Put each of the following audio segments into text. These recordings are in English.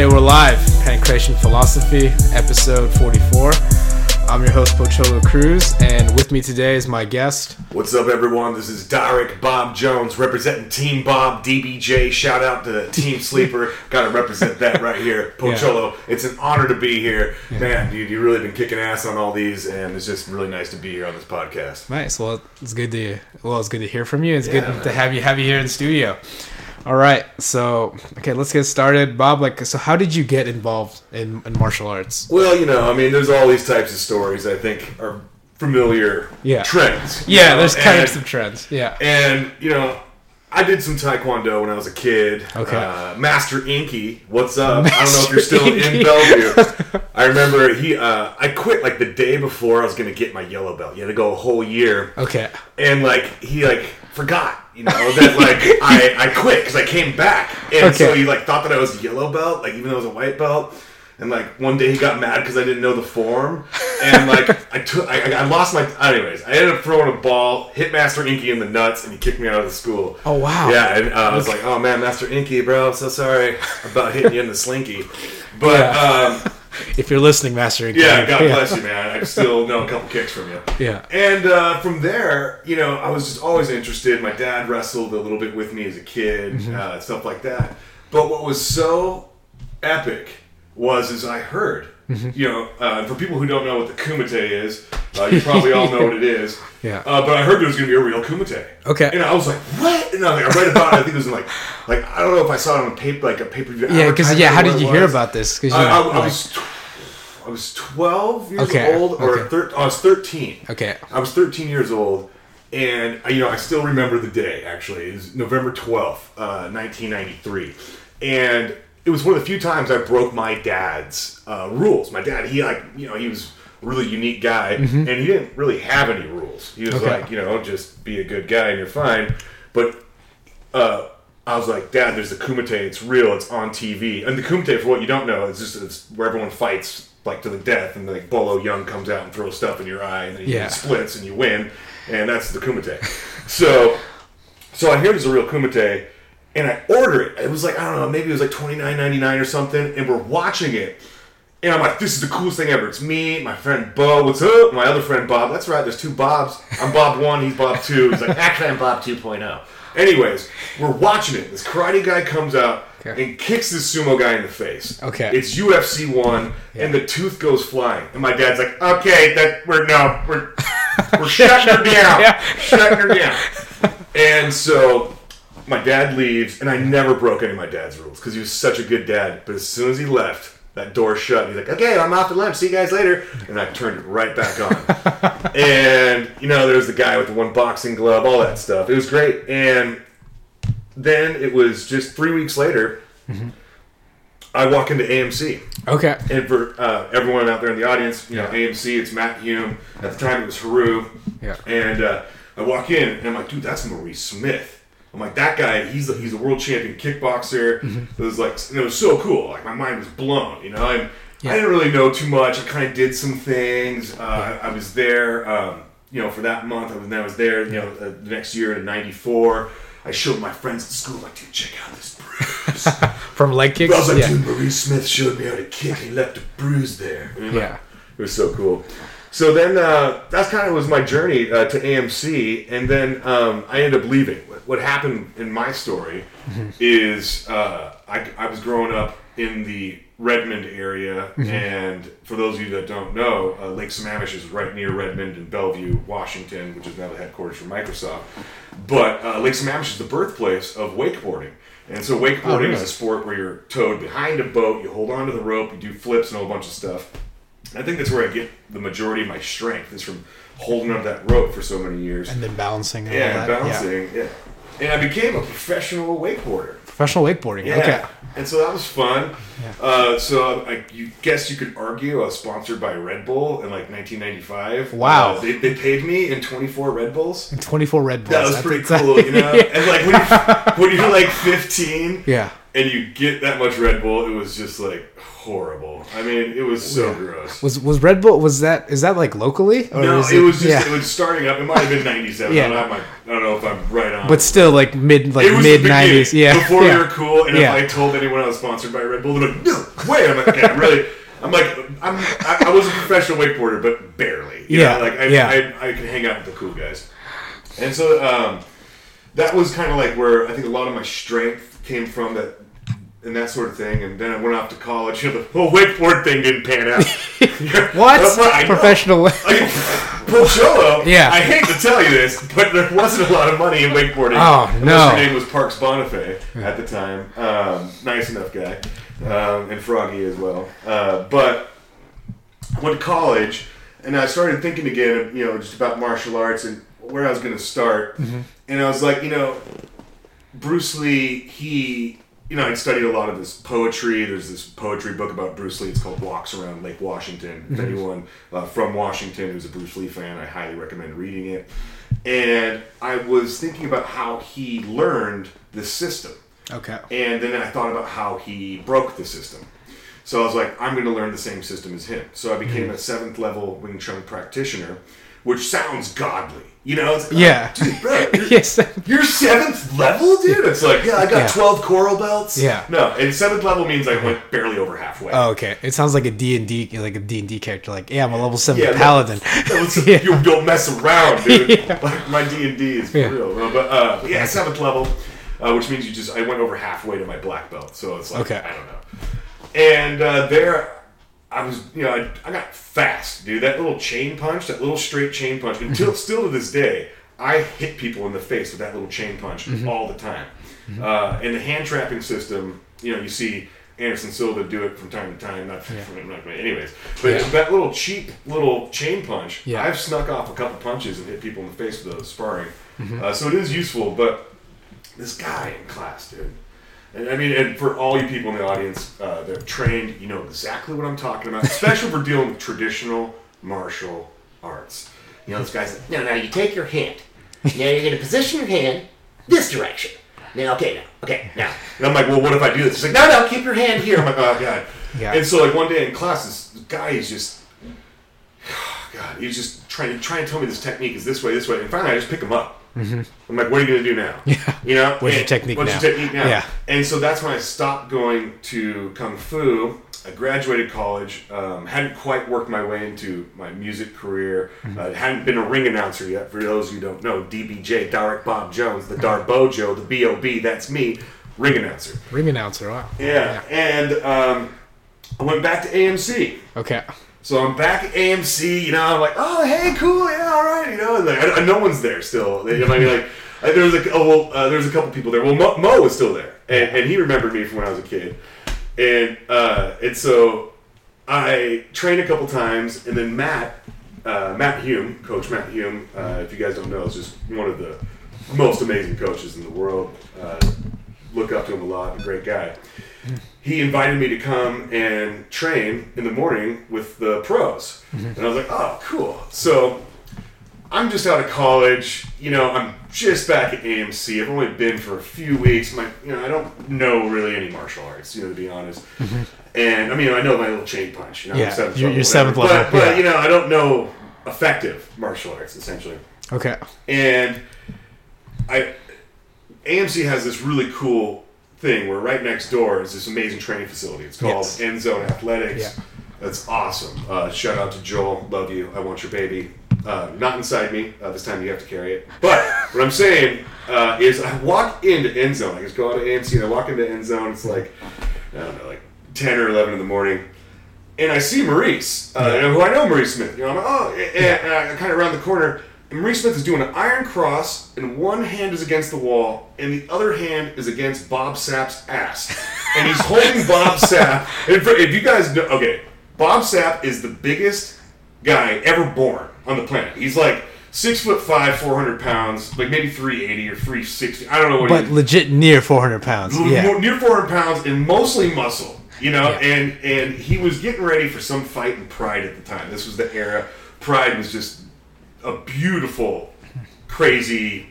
Okay, we're live. Pankration Philosophy, episode 44. I'm your host, Pocholo Cruz, and with me today is my guest. What's up, everyone? This is Derek Bob Jones representing Team Bob DBJ. Shout out to Team Sleeper. Got to represent that right here. Pocholo, it's an honor to be here. Man, dude, you've really been kicking ass on all these, and it's just really nice to be here on this podcast. Nice. Well, it's good to well, it's good to hear from you. It's Yeah, good man. to have you have you here in the studio. All right. So, okay, let's get started. Bob, like so how did you get involved in, in martial arts? Well, you know, I mean, there's all these types of stories I think are familiar Yeah. trends. Yeah, know, there's kind and- of some trends. Yeah. And you know, I did some taekwondo when I was a kid. Okay. Uh, Master Inky, what's up? I don't know if you're still Inky. in Bellevue. I remember he. Uh, I quit like the day before I was gonna get my yellow belt. You had to go a whole year, Okay. and like he like forgot. You know that like I I quit because I came back, and so he like thought that I was a yellow belt, like even though I was a white belt. And like one day he got mad because I didn't know the form, and like I took, I, I lost my. Anyways, I ended up throwing a ball, hit Master Inky in the nuts, and he kicked me out of the school. Oh, wow. Yeah, and uh, I was like, oh man, Master Inky, bro, I'm so sorry about hitting you in the slinky, but Yeah. um, If you're listening, Master yeah, God bless you, man. I still know a couple kicks from you. Yeah. And uh, from there, you know, I was just always interested. My dad wrestled a little bit with me as a kid, Mm-hmm. uh, stuff like that. But what was so epic was, as I heard, Mm-hmm. you know, uh, for people who don't know what the kumite is, uh, you probably all know what it is. Yeah. Uh, but I heard there was going to be a real kumite. Okay. And I was like, what? And I, like, I read about it. I think it was in like, like I don't know if I saw it on a paper, like a pay per view. Yeah, because yeah, how did you hear about this? Because I, you I, was, I was twelve years Okay, old, or okay. thir- I was thirteen. okay. I was 13 years old, and uh, you know I still remember the day. Actually, it was November 12th, uh, 1993, and it was one of the few times I broke my dad's uh, rules. My dad, he like you know he was a really unique guy, and he didn't really have any rules. He was Mm-hmm. Okay. like you know just be a good guy and you're fine. But uh, I was like, Dad, there's the Kumite. It's real. It's on TV. And the Kumite, for what you don't know, it's just it's where everyone fights like to the death, and like Bolo Yeung comes out and throws stuff in your eye, and then he Yeah. splits and you win, and that's the Kumite. so, so I hear there's a real Kumite, and I order it. It was like I don't know, maybe it was like twenty nine ninety nine or something, and we're watching it. And I'm like, this is the coolest thing ever. It's me, my friend Bo, what's up? My other friend Bob. That's right, there's two Bobs. I'm Bob 1, he's Bob 2. He's like, actually, I'm Bob 2.0. Anyways, we're watching it. This karate guy comes out Okay. and kicks this sumo guy in the face. Okay. It's UFC 1, and the tooth goes flying. And my dad's like, okay, that we're, no, we're, we're shutting her down. Yeah. Shutting her down. And so my dad leaves, and I never broke any of my dad's rules because he was such a good dad. But as soon as he left, that door shut. He's like, "Okay, I'm off to lunch. See you guys later." And I turned it right back on. and you know, there's the guy with the one boxing glove, all that stuff. It was great. And then it was just three weeks later. I walk into AMC, Okay. and for uh, everyone out there in the audience, you know, AMC, it's Matt Hume. At the time, it was Haru. Yeah. And uh, I walk in, and I'm like, dude, that's Maurice Smith. I'm like, that guy, he's a, he's a world champion kickboxer. Mm-hmm. It was like, it was so cool. Like, my mind was blown, you know? And Yeah. I didn't really know too much. I kind of did some things. Uh, I, I was there, um, you know, for that month. I was, then I was there, you know, uh, the next year in 94. I showed my friends at school, like, dude, check out this bruise. From leg I kicks. was like, yeah. dude, Maurice Smith showed me how to kick. He left a bruise there. And, like, Yeah. It was so cool. So then uh, that's kind of was my journey uh, to AMC, and then um, I ended up leaving. What- What happened in my story is uh, I, I was growing up in the Redmond area, and for those of you that don't know, uh, Lake Sammamish is right near Redmond in Bellevue, Washington, which is now the headquarters for Microsoft. But uh, Lake Sammamish is the birthplace of wakeboarding. And so wakeboarding really? is a sport where you're towed behind a boat, you hold onto the rope, you do flips and a whole bunch of stuff. I think that's where I get the majority of my strength is from holding up that rope for so many years. and then balancing. And yeah, and that. bouncing. Yeah. And I became a professional wakeboarder. Professional wakeboarding. Yeah. Okay. And so that was fun. Uh, so I you guess you could argue I was sponsored by Red Bull in like 1995. Wow. Uh, they, they paid me in 24 Red Bulls. In 24 Red Bulls. That was That's pretty exactly- cool, you know. And like when you're, when you're like 15, yeah. And you get that much Red Bull, it was just like horrible. I mean, it was so gross. Was was Red Bull? Was that is that like locally? Or No, is it was just yeah. it was starting up. It might have been '97. Yeah. I, don't know, I don't know if I'm right on. but still like mid like mid '90s. Yeah, before yeah. they were cool. And Yeah. if I told anyone I was sponsored by Red Bull, they're like, "No way!" I'm like, "Okay, I'm really." I'm like, I'm, I, I was a professional wakeboarder, but barely. You Yeah, know, like I, yeah. I, I can hang out with the cool guys, and so um, that was kind of like where I think a lot of my strength came from that. And that sort of thing, and then I went off to college. You know, the whole wakeboard thing didn't pan out. What I professional? I, Pocholo, Yeah. I hate to tell you this, but there wasn't a lot of money in wakeboarding. Oh, no. Your name was Parks Bonifay at the time. Um, nice enough guy. Um, and Froggy as well. Uh, but I went to college, and I started thinking again, you know, just about martial arts and where I was going to start. Mm-hmm. And I was like, you know, Bruce Lee, he, you know, I'd studied a lot of this poetry. There's this poetry book about Bruce Lee. It's called Walks Around Lake Washington. If anyone uh, from Washington who's a Bruce Lee fan, I highly recommend reading it. And I was thinking about how he learned this system. Okay. And then I thought about how he broke the system. So I was like, I'm going to learn the same system as him. So I became Mm-hmm. a seventh level Wing Chun practitioner, which sounds godly. You know? It's, Yeah. "Oh, dude, bro, you're, yes. you're seventh level, dude? It's like, yeah, I got Yeah. 12 coral belts. Yeah. No, and seventh level means I went barely over halfway. Oh, okay. It sounds like a D and D, like a D and D character. Like, yeah, I'm a level seven Yeah, paladin. Yeah. You don't mess around, dude. Like my D and D is real. Uh, But uh, yeah, seventh level, uh, which means you just I went over halfway to my black belt. So it's like Okay. I don't know. And uh, there, I was you know I, I got fast, dude. That little chain punch, that little straight chain punch. Until still to this day, I hit people in the face with that little chain punch Mm-hmm. all the time. Uh, and the hand trapping system, you know, you see. Anderson Silva do it from time to time, not from, not anyways. But Yeah. that little cheap little chain punch, Yeah. I've snuck off a couple punches and hit people in the face with those sparring. Mm-hmm. Uh, so it is useful, but this guy in class, dude. And I mean, and for all you people in the audience uh, that are trained, you know exactly what I'm talking about, especially we're dealing with traditional martial arts. You know, this guy's like, Now, now you take your hand. Now you're going to position your hand this direction. Now, okay, now, okay, now. and I'm like, well, what if I do this? He's like, no, no, keep your hand here. I'm like, oh, God. Yeah. And so, like, one day in class, this guy is just, oh, God, he's just trying to trying to tell me this technique is this way, this way. And finally, I just pick him up. I'm like, what are you going to do now? Yeah. You know? What's your And- technique what's now? your technique now? Yeah. And so that's when I stopped going to Kung Fu. I graduated college, um, hadn't quite worked my way into my music career, Mm-hmm. uh, hadn't been a ring announcer yet. For those who don't know, DBJ, Derek Bob Jones, the Dar Darbojo, the B.O.B., that's me, ring announcer. Ring announcer. Wow. Yeah. And um, I went back to AMC. Okay. So I'm back at AMC, you know, I'm like, oh, hey, cool, yeah, all right, you know, and like, I, I- no one's there still. They, I mean, like, was a, oh, well, uh, a couple people there. Well, Mo, Mo was still there, and, and he remembered me from when I was a kid, and uh, and so I trained a couple times, and then Matt, uh, Matt Hume, Coach Matt Hume, uh, if you guys don't know, is just one of the most amazing coaches in the world. Uh, look up to him a lot, a great guy he invited me to come and train in the morning with the pros. Mm-hmm. And I was like, oh, cool. So I'm just out of college. You know, I'm just back at AMC. I've only been for a few weeks. My, you know, I don't know really any martial arts, you know, to be honest. Mm-hmm. And I mean, I know my little chain punch. You know, Yeah, seventh you're- level, you're seventh whatever. level, But, but yeah. you know, I don't know effective martial arts essentially. Okay. And I AMC has this really cool thing where right next door is this amazing training facility. It's called Yes. End Zone Athletics. Yeah. That's awesome. Uh, shout out to Joel. Love you. I want your baby. Uh, not inside me. Uh, this time you have to carry it. But what I'm saying uh, is I walk into End Zone. I just go out to AMC and I walk into End Zone. It's like, I don't know, like 10 or 11 in the morning and I see Maurice, uh, Yeah. who I know Maurice Smith. You know, I'm like, oh, and, and I kind of around the corner, and Maurice Smith is doing an iron cross, and one hand is against the wall, and the other hand is against Bob Sapp's ass, and he's holding Bob Sapp. And for, if you guys know, okay, Bob Sapp is the biggest guy ever born on the planet. He's like. Six foot five, four hundred pounds, like maybe three eighty or three sixty. I don't know what. But legit near 400 pounds. Yeah. near 400 pounds and mostly muscle you know Yeah. and and he was getting ready for some fight in pride at the time this was the era pride was just a beautiful crazy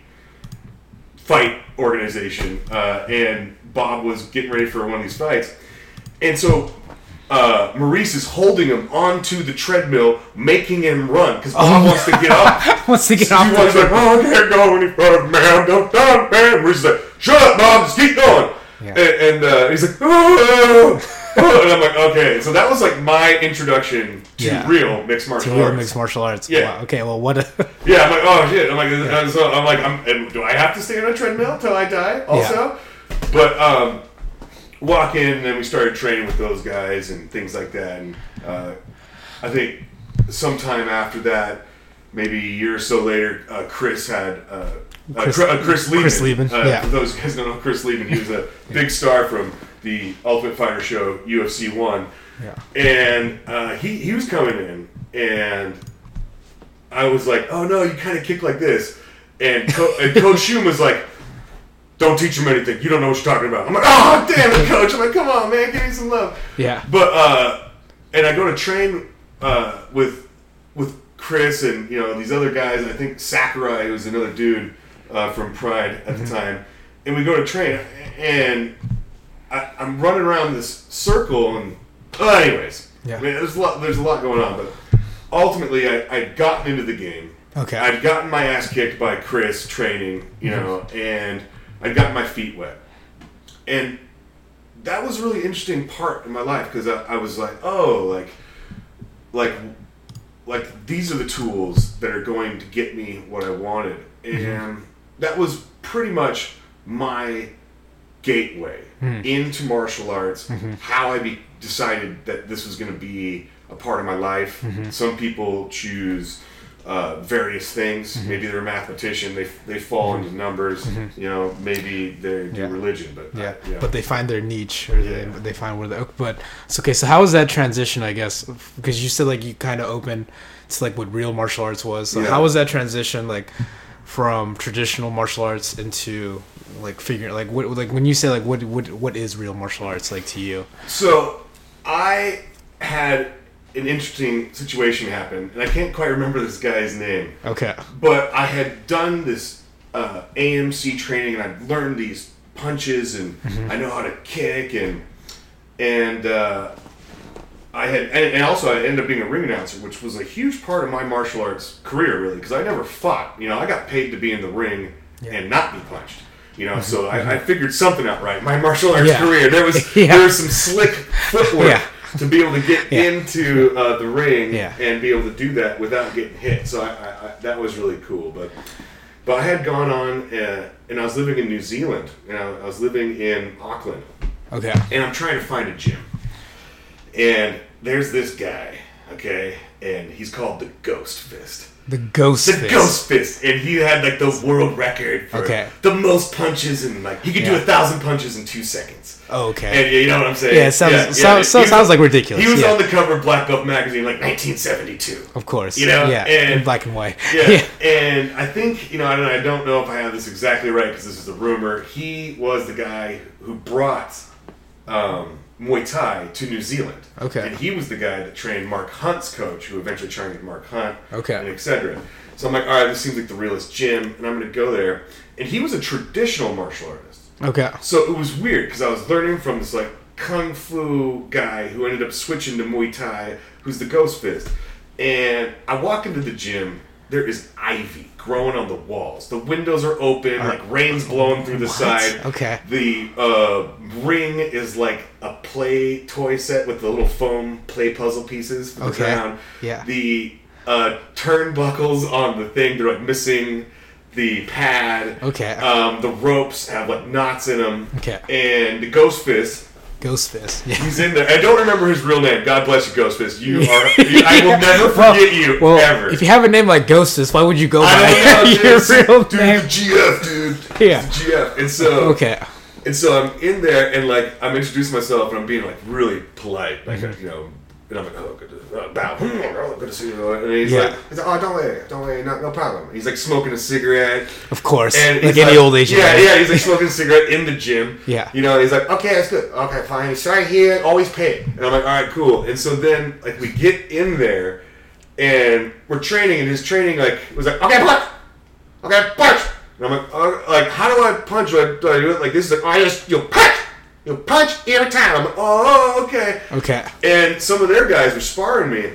fight organization, uh, and Bob was getting ready for one of these fights, and so. Uh, Maurice is holding him onto the treadmill, making him run because Bob wants to get up. Once they get He off the like, oh, I can't go any further, man. Don't done, man. Maurice is like, shut up, Bob. Just keep going. Yeah. And, and uh, he's like, oh, oh. and I'm like, okay. So that was like my introduction to Yeah. real mixed martial arts. to real arts. mixed martial arts. Yeah. Wow. Okay. Well, what? A, Yeah, I'm like, oh shit. I'm like, and so I'm like, I'm, do I have to stay on a treadmill till I die? Also, but um, walk in and then we started training with those guys and things like that. And uh, I think sometime after that, maybe a year or so later, uh, Chris had. Uh, Chris- uh, Chris, uh, Chris Leben, Uh, yeah. For those guys don't know Chris Leben, he was a big star from the Ultimate Fighter show UFC One yeah. and uh, he he was coming in, and I was like, "Oh no, you kind of kick like this," and, Co- and Coach Shum was like, "Don't teach him anything. You don't know what you're talking about." I'm like, "Oh damn it, Coach!" I'm like, "Come on, man, give me some love." Yeah. But uh, and I go to train uh, with with Chris and you know these other guys, and I think Sakurai who was another dude uh, from Pride at Mm-hmm. the time, and we go to train, and I, I'm running around this circle, and well, anyways, Yeah. I mean, there's a lot there's a lot going on, but ultimately I I'd gotten into the game. Okay. I'd gotten my ass kicked by Chris training, you mm-hmm. know, and I'd gotten my feet wet. And that was a really interesting part in my life because I, I was like, oh, like, like, like these are the tools that are going to get me what I wanted, mm-hmm. and that was pretty much my gateway hmm. into martial arts. Mm-hmm. How I be, decided that this was going to be a part of my life. Mm-hmm. Some people choose uh, various things. Mm-hmm. Maybe they're a mathematician. They they fall into numbers. You know, maybe they do Yeah. religion, but Yeah, yeah. but they find their niche, or Yeah. they, they find where they. But it's okay. So how was that transition? I guess because you said like you kind of opened to like what real martial arts was. So how was that transition like from traditional martial arts into like figuring like what like when you say like what what what is real martial arts like to you? So I had an interesting situation happen, and I can't quite remember this guy's name, Okay. but I had done this uh, AMC training, and I'd learned these punches, and I know how to kick, and and uh, I had, and, also I ended up being a ring announcer, which was a huge part of my martial arts career, really, because I never fought. You know, I got paid to be in the ring and not be punched. You know, so I, I figured something out right. My martial arts Yeah. career, there was Yeah. there was some slick footwork Yeah. to be able to get Yeah. into uh, the ring Yeah. and be able to do that without getting hit. So I, I, that was really cool. But but I had gone on, uh, and I was living in New Zealand, and I, I was living in Auckland, Okay. and I'm trying to find a gym. And there's this guy, okay, and he's called the Ghost Fist. The ghost. The fist. Ghost Fist, and he had like the world record for Okay. the most punches, and like he could do a thousand punches in two seconds. Oh, okay. And you know what I'm saying? Yeah, it sounds- so- so- He was- sounds like ridiculous, He was yeah. on the cover of Black Belt magazine like 1972. of course. you know, Yeah. and- in black and white. Yeah, and I think you know I don't, I don't know if I have this exactly right because this is a rumor. He was the guy who brought um, Muay Thai to New Zealand. Okay. and he was the guy that trained Mark Hunt's coach, who eventually trained Mark Hunt. Okay. and etc. So I'm like, all right, this seems like the realest gym, and I'm going to go there. And he was a traditional martial artist. Okay. So it was weird because I was learning from this like kung fu guy who ended up switching to Muay Thai, who's the Ghost Fist. And I walk into the gym. There is ivy growing on the walls. The windows are open, like rain's blowing through the side. Okay. The uh, ring is like a play toy set with the little foam play puzzle pieces for the Okay. Yeah. The uh, turnbuckles on the thing, they're like missing the pad. Okay. Um, the ropes have like knots in them. Okay. And the Ghost Fist, Ghost fist. Yeah. he's in there. I don't remember his real name. God bless you, Ghost Fist. You are. I will never Well- forget you Well, ever. if you have a name like Ghostus, why would you go by know, dude. your real dude, name? GF, dude. Yeah. GF. And so, Okay. and so I'm in there, and like I'm introducing myself, and I'm being like really polite, like Mm-hmm. you know. And I'm like, oh, good to uh, bow. Oh, good to see you. And he's Yeah. like, he's like, oh, don't worry, don't worry, no, no problem. He's like smoking a cigarette, Of course. And like he's any old Asian. Yeah, man. yeah. He's like smoking a cigarette in the gym. Yeah. You know, and he's like, okay, that's good. Okay, fine. It's right here. Always pay. And I'm like, all right, cool. And so then, like, we get in there, and we're training, and his training like was like, okay, punch. Okay, punch. And I'm like, uh, like, how do I punch? Do I, do I do it like this? Is like, oh, I just you punch, you punch in a time. Like, oh, okay. Okay. And some of their guys were sparring me,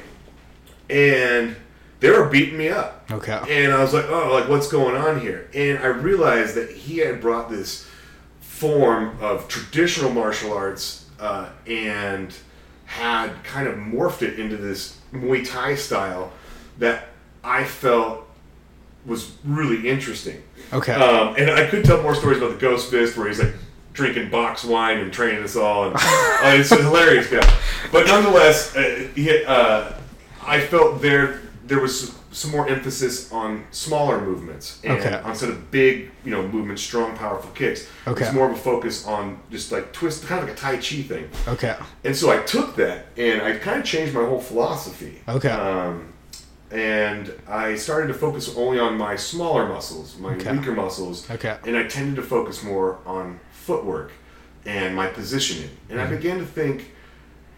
and they were beating me up. Okay. And I was like, oh, like what's going on here? And I realized that he had brought this form of traditional martial arts uh, and had kind of morphed it into this Muay Thai style that I felt was really interesting. Okay. Um, and I could tell more stories about the Ghost Fist where he's like drinking box wine and training us all. And, uh, it's a hilarious guy. But nonetheless, uh, he, uh, I felt there there was some more emphasis on smaller movements and Okay. instead of big, you know, movements, strong, powerful kicks. Okay. It's more of a focus on just like twist, kind of like a Tai Chi thing. Okay. And so I took that and I kind of changed my whole philosophy. Okay. Um, and I started to focus only on my smaller muscles, my Okay. weaker muscles. Okay. And I tended to focus more on footwork and my positioning. And Mm-hmm. I began to think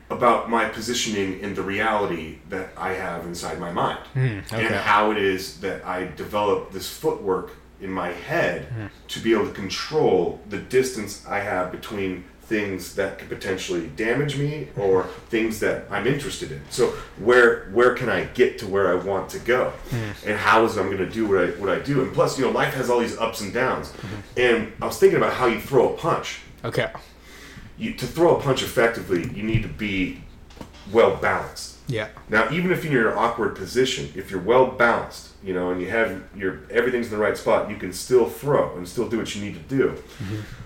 about my positioning in the reality that I have inside my mind. Hmm, okay. And how it is that I develop this footwork in my head Hmm. to be able to control the distance I have between things that could potentially damage me or things that I'm interested in. So where where can I get to where I want to go? Hmm. And how is I'm going to do what I what I do? And plus, you know, life has all these ups and downs. Mm-hmm. And I was thinking about how you throw a punch. Okay. You to throw a punch effectively, you need to be well balanced. Yeah. Now, even if you're in an awkward position, if you're well balanced, you know, and you have your everything's in the right spot, you can still throw and still do what you need to do.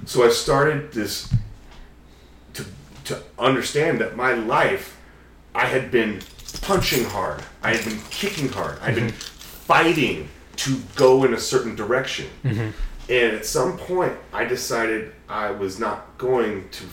So I started this to understand that my life, I had been punching hard, I had been kicking hard, I'd been mm-hmm. fighting to go in a certain direction. Mm-hmm. And at some point, I decided I was not going to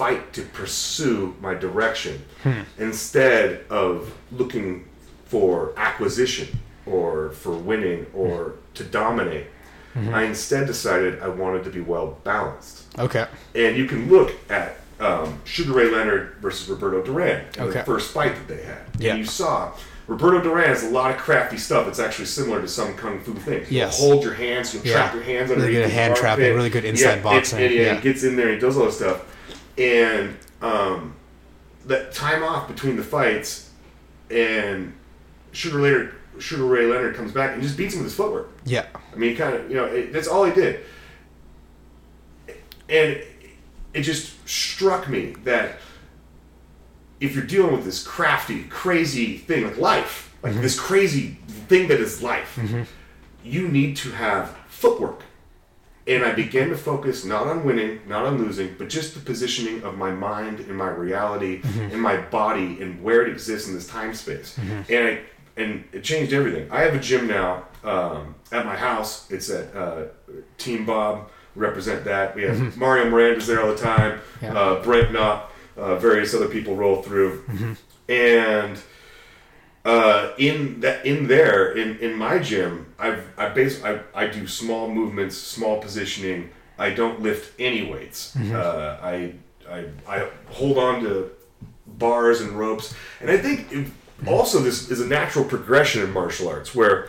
fight to pursue my direction. Hmm. Instead of looking for acquisition or for winning or hmm. to dominate, mm-hmm. I instead decided I wanted to be well balanced. Okay. And you can look at um, Sugar Ray Leonard versus Roberto Duran in Okay. the first fight that they had. Yeah. And you saw Roberto Duran has a lot of crafty stuff. It's actually similar to some kung fu things. Yes. You'll hold your hands, you'll Yeah. trap your hands Really underneath good hand trapping, really good inside yeah, and- boxing, And, yeah, yeah. he gets in there and he does all this stuff. And um, that time off between the fights, and Sugar Leonard, Sugar Ray Leonard comes back and just beats him with his footwork. Yeah. I mean, kind of, you know, it, that's all he did. And it just struck me that if you're dealing with this crafty, crazy thing like life, like this crazy thing that is life, you need to have footwork. And I began to focus not on winning, not on losing, but just the positioning of my mind and my reality and my body and where it exists in this time space. And I, and it changed everything. I have a gym now um, at my house. It's at uh, Team Bob. Represent that. We have Mario Miranda's there all the time. Yeah. Uh, Brent Knott, uh, various other people roll through, and uh, in that in there in, in my gym, I've I base I, I do small movements, small positioning. I don't lift any weights. Uh, I, I I hold on to bars and ropes, and I think it, also this is a natural progression in martial arts where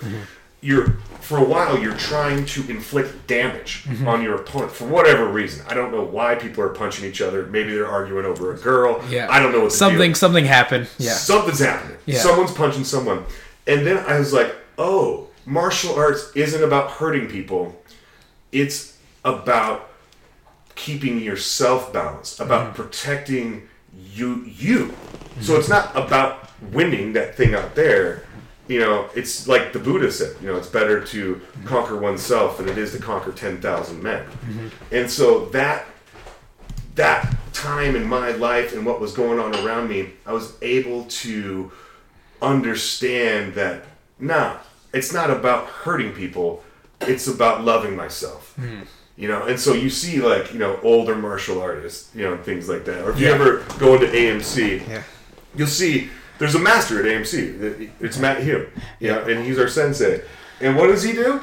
you're for a while you're trying to inflict damage on your opponent for whatever reason. I don't know why people are punching each other. Maybe they're arguing over a girl. Yeah. I don't know what Something. Something happened. Yeah. Something's happening. Yeah. Someone's punching someone. And then I was like, oh, martial arts isn't about hurting people. It's about keeping yourself balanced, about Mm-hmm. protecting you you. So it's not about winning that thing out there. You know, it's like the Buddha said, you know, it's better to Mm-hmm. conquer oneself than it is to conquer 10,000 men. And so that that time in my life and what was going on around me, I was able to understand that nah, it's not about hurting people, it's about loving myself. You know, and so you see like, you know, older martial artists, you know, things like that. Or if you ever go into AMC, Yeah. you'll see there's a master at AMC. It's Matt Hume. Yeah, and he's our sensei. And what does he do?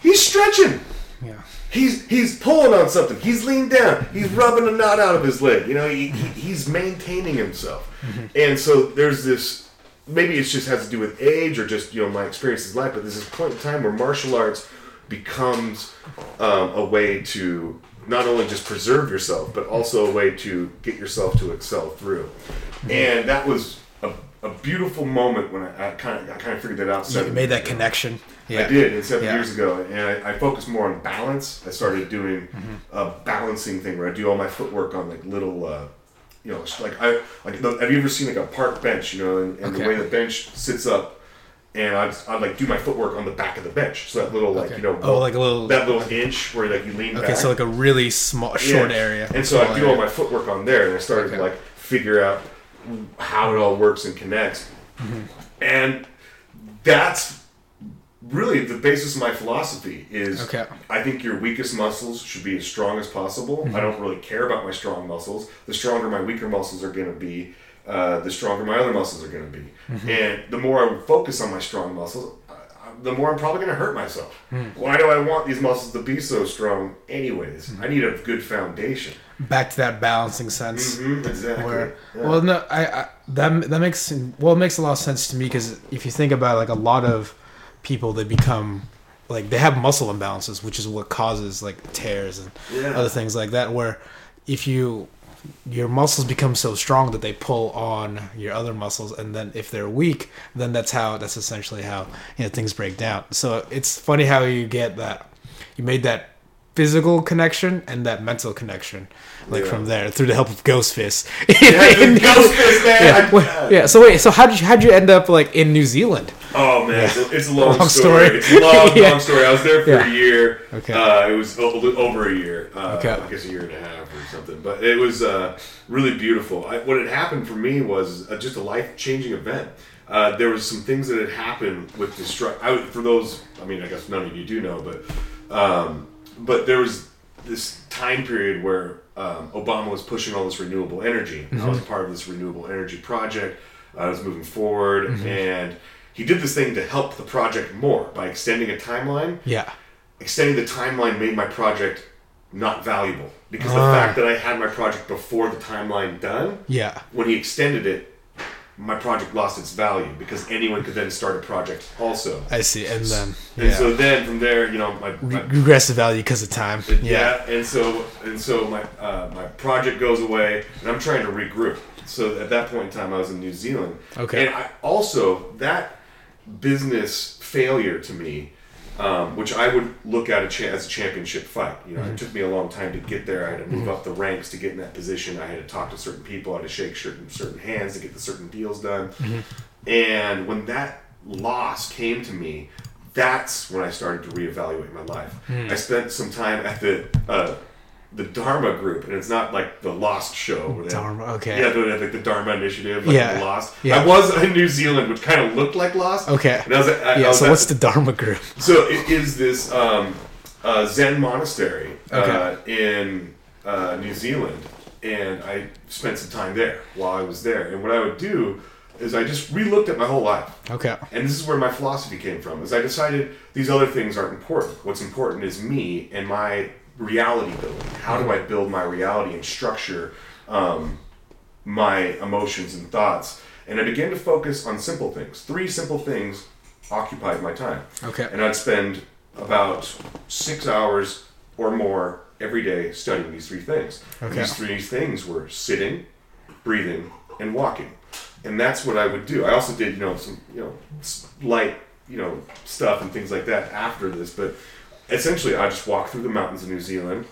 He's stretching. Yeah. He's he's pulling on something. He's leaned down. He's rubbing a knot out of his leg. You know, he, he, he's maintaining himself. And so there's this. Maybe it just has to do with age or just you know my experience in life. But there's this point in time where martial arts becomes um, a way to not only just preserve yourself, but also a way to get yourself to excel through. And that was a, beautiful moment when I, I kind of I kind of figured that out. So you made that ago. connection. Yeah. I did, seven Yeah. years ago, and I, I focused more on balance. I started doing Mm-hmm. a balancing thing where I do all my footwork on like little, uh, you know, like I like. Have you ever seen like a park bench? You know, and, and Okay. the way the bench sits up, and I'd, I'd like do my footwork on the back of the bench. So that little like Okay. you know, Oh, like a little- that little inch where like you lean Okay, back. so like a really small, short Yeah. area. And so I do all my footwork on there, and I started Okay. to like figure out how it all works and connects. Mm-hmm. And that's really the basis of my philosophy is Okay. Mm-hmm. I think your weakest muscles should be as strong as possible. I don't really care about my strong muscles. The stronger my weaker muscles are going to be, uh, the stronger my other muscles are going to be. Mm-hmm. And the more I focus on my strong muscles, uh, the more I'm probably going to hurt myself. Hmm. Why do I want these muscles to be so strong, anyways? Hmm. I need a good foundation. Back to that balancing sense. Mhm, exactly. Where, Yeah. well, no, I, I that that makes well, it makes a lot of sense to me because if you think about it, like a lot of people, they become like they have muscle imbalances, which is what causes like tears and Yeah. other things like that. Where if you your muscles become so strong that they pull on your other muscles, and then if they're weak, then that's how that's essentially how you know things break down. So it's funny how you get that you made that physical connection and that mental connection like Yeah. from there through the help of Ghost Fist. Yeah, the Ghost man. Yeah, yeah. So wait, so how did you how did you end up like in New Zealand? Oh man, it's, a, it's a long, Long story. story. It's a long, Yeah. long story. I was there for Yeah. a year. Okay. Uh, it was over a year. Uh, Okay. I guess a year and a half or something. But it was uh, really beautiful. I, what had happened for me was uh, just a life changing event. Uh, there was some things that had happened with destruct. For those, I mean, I guess none of you do know, but um, but there was this time period where um, Obama was pushing all this renewable energy. I was part of this renewable energy project. I was moving forward, and he did this thing to help the project more by extending a timeline. Yeah. Extending the timeline made my project not valuable because the Ah. fact that I had my project before the timeline done, Yeah. when he extended it, my project lost its value because anyone could then start a project also. I see. And then And so then from there, you know, my, my Re- regressive value because of time. yeah. Yeah. and so and so my uh, my project goes away, and I'm trying to regroup. So at that point in time, I was in New Zealand. Okay. And I, also that business failure to me, um, which I would look at a cha- as a championship fight. You know, Mm-hmm. it took me a long time to get there. I had to move up the ranks to get in that position. I had to talk to certain people. I had to shake certain certain hands to get the certain deals done. Mm-hmm. And when that loss came to me, that's when I started to reevaluate my life. Hmm. I spent some time at the uh, the Dharma group, and it's not like the Lost show. Where they have- Dharma, okay. Yeah, they have like the Dharma Initiative, like Yeah, Lost. yeah. I was in New Zealand, which kind of looked like Lost. Okay. And I was, I, I Yeah. was So at- what's the Dharma group? so it is this um, uh, Zen monastery uh, in uh, New Zealand, and I spent some time there while I was there. And what I would do is I just re-looked at my whole life. Okay. And this is where my philosophy came from. Is I decided these other things aren't important. What's important is me and my reality building. How do I build my reality and structure um, my emotions and thoughts? And I began to focus on simple things. Three simple things occupied my time. Okay. And I'd spend about six hours or more every day studying these three things. Okay. These three things were sitting, breathing, and walking. And that's what I would do. I also did, you know, some, you know, light, you know, stuff and things like that after this. But essentially, I just walk through the mountains of New Zealand,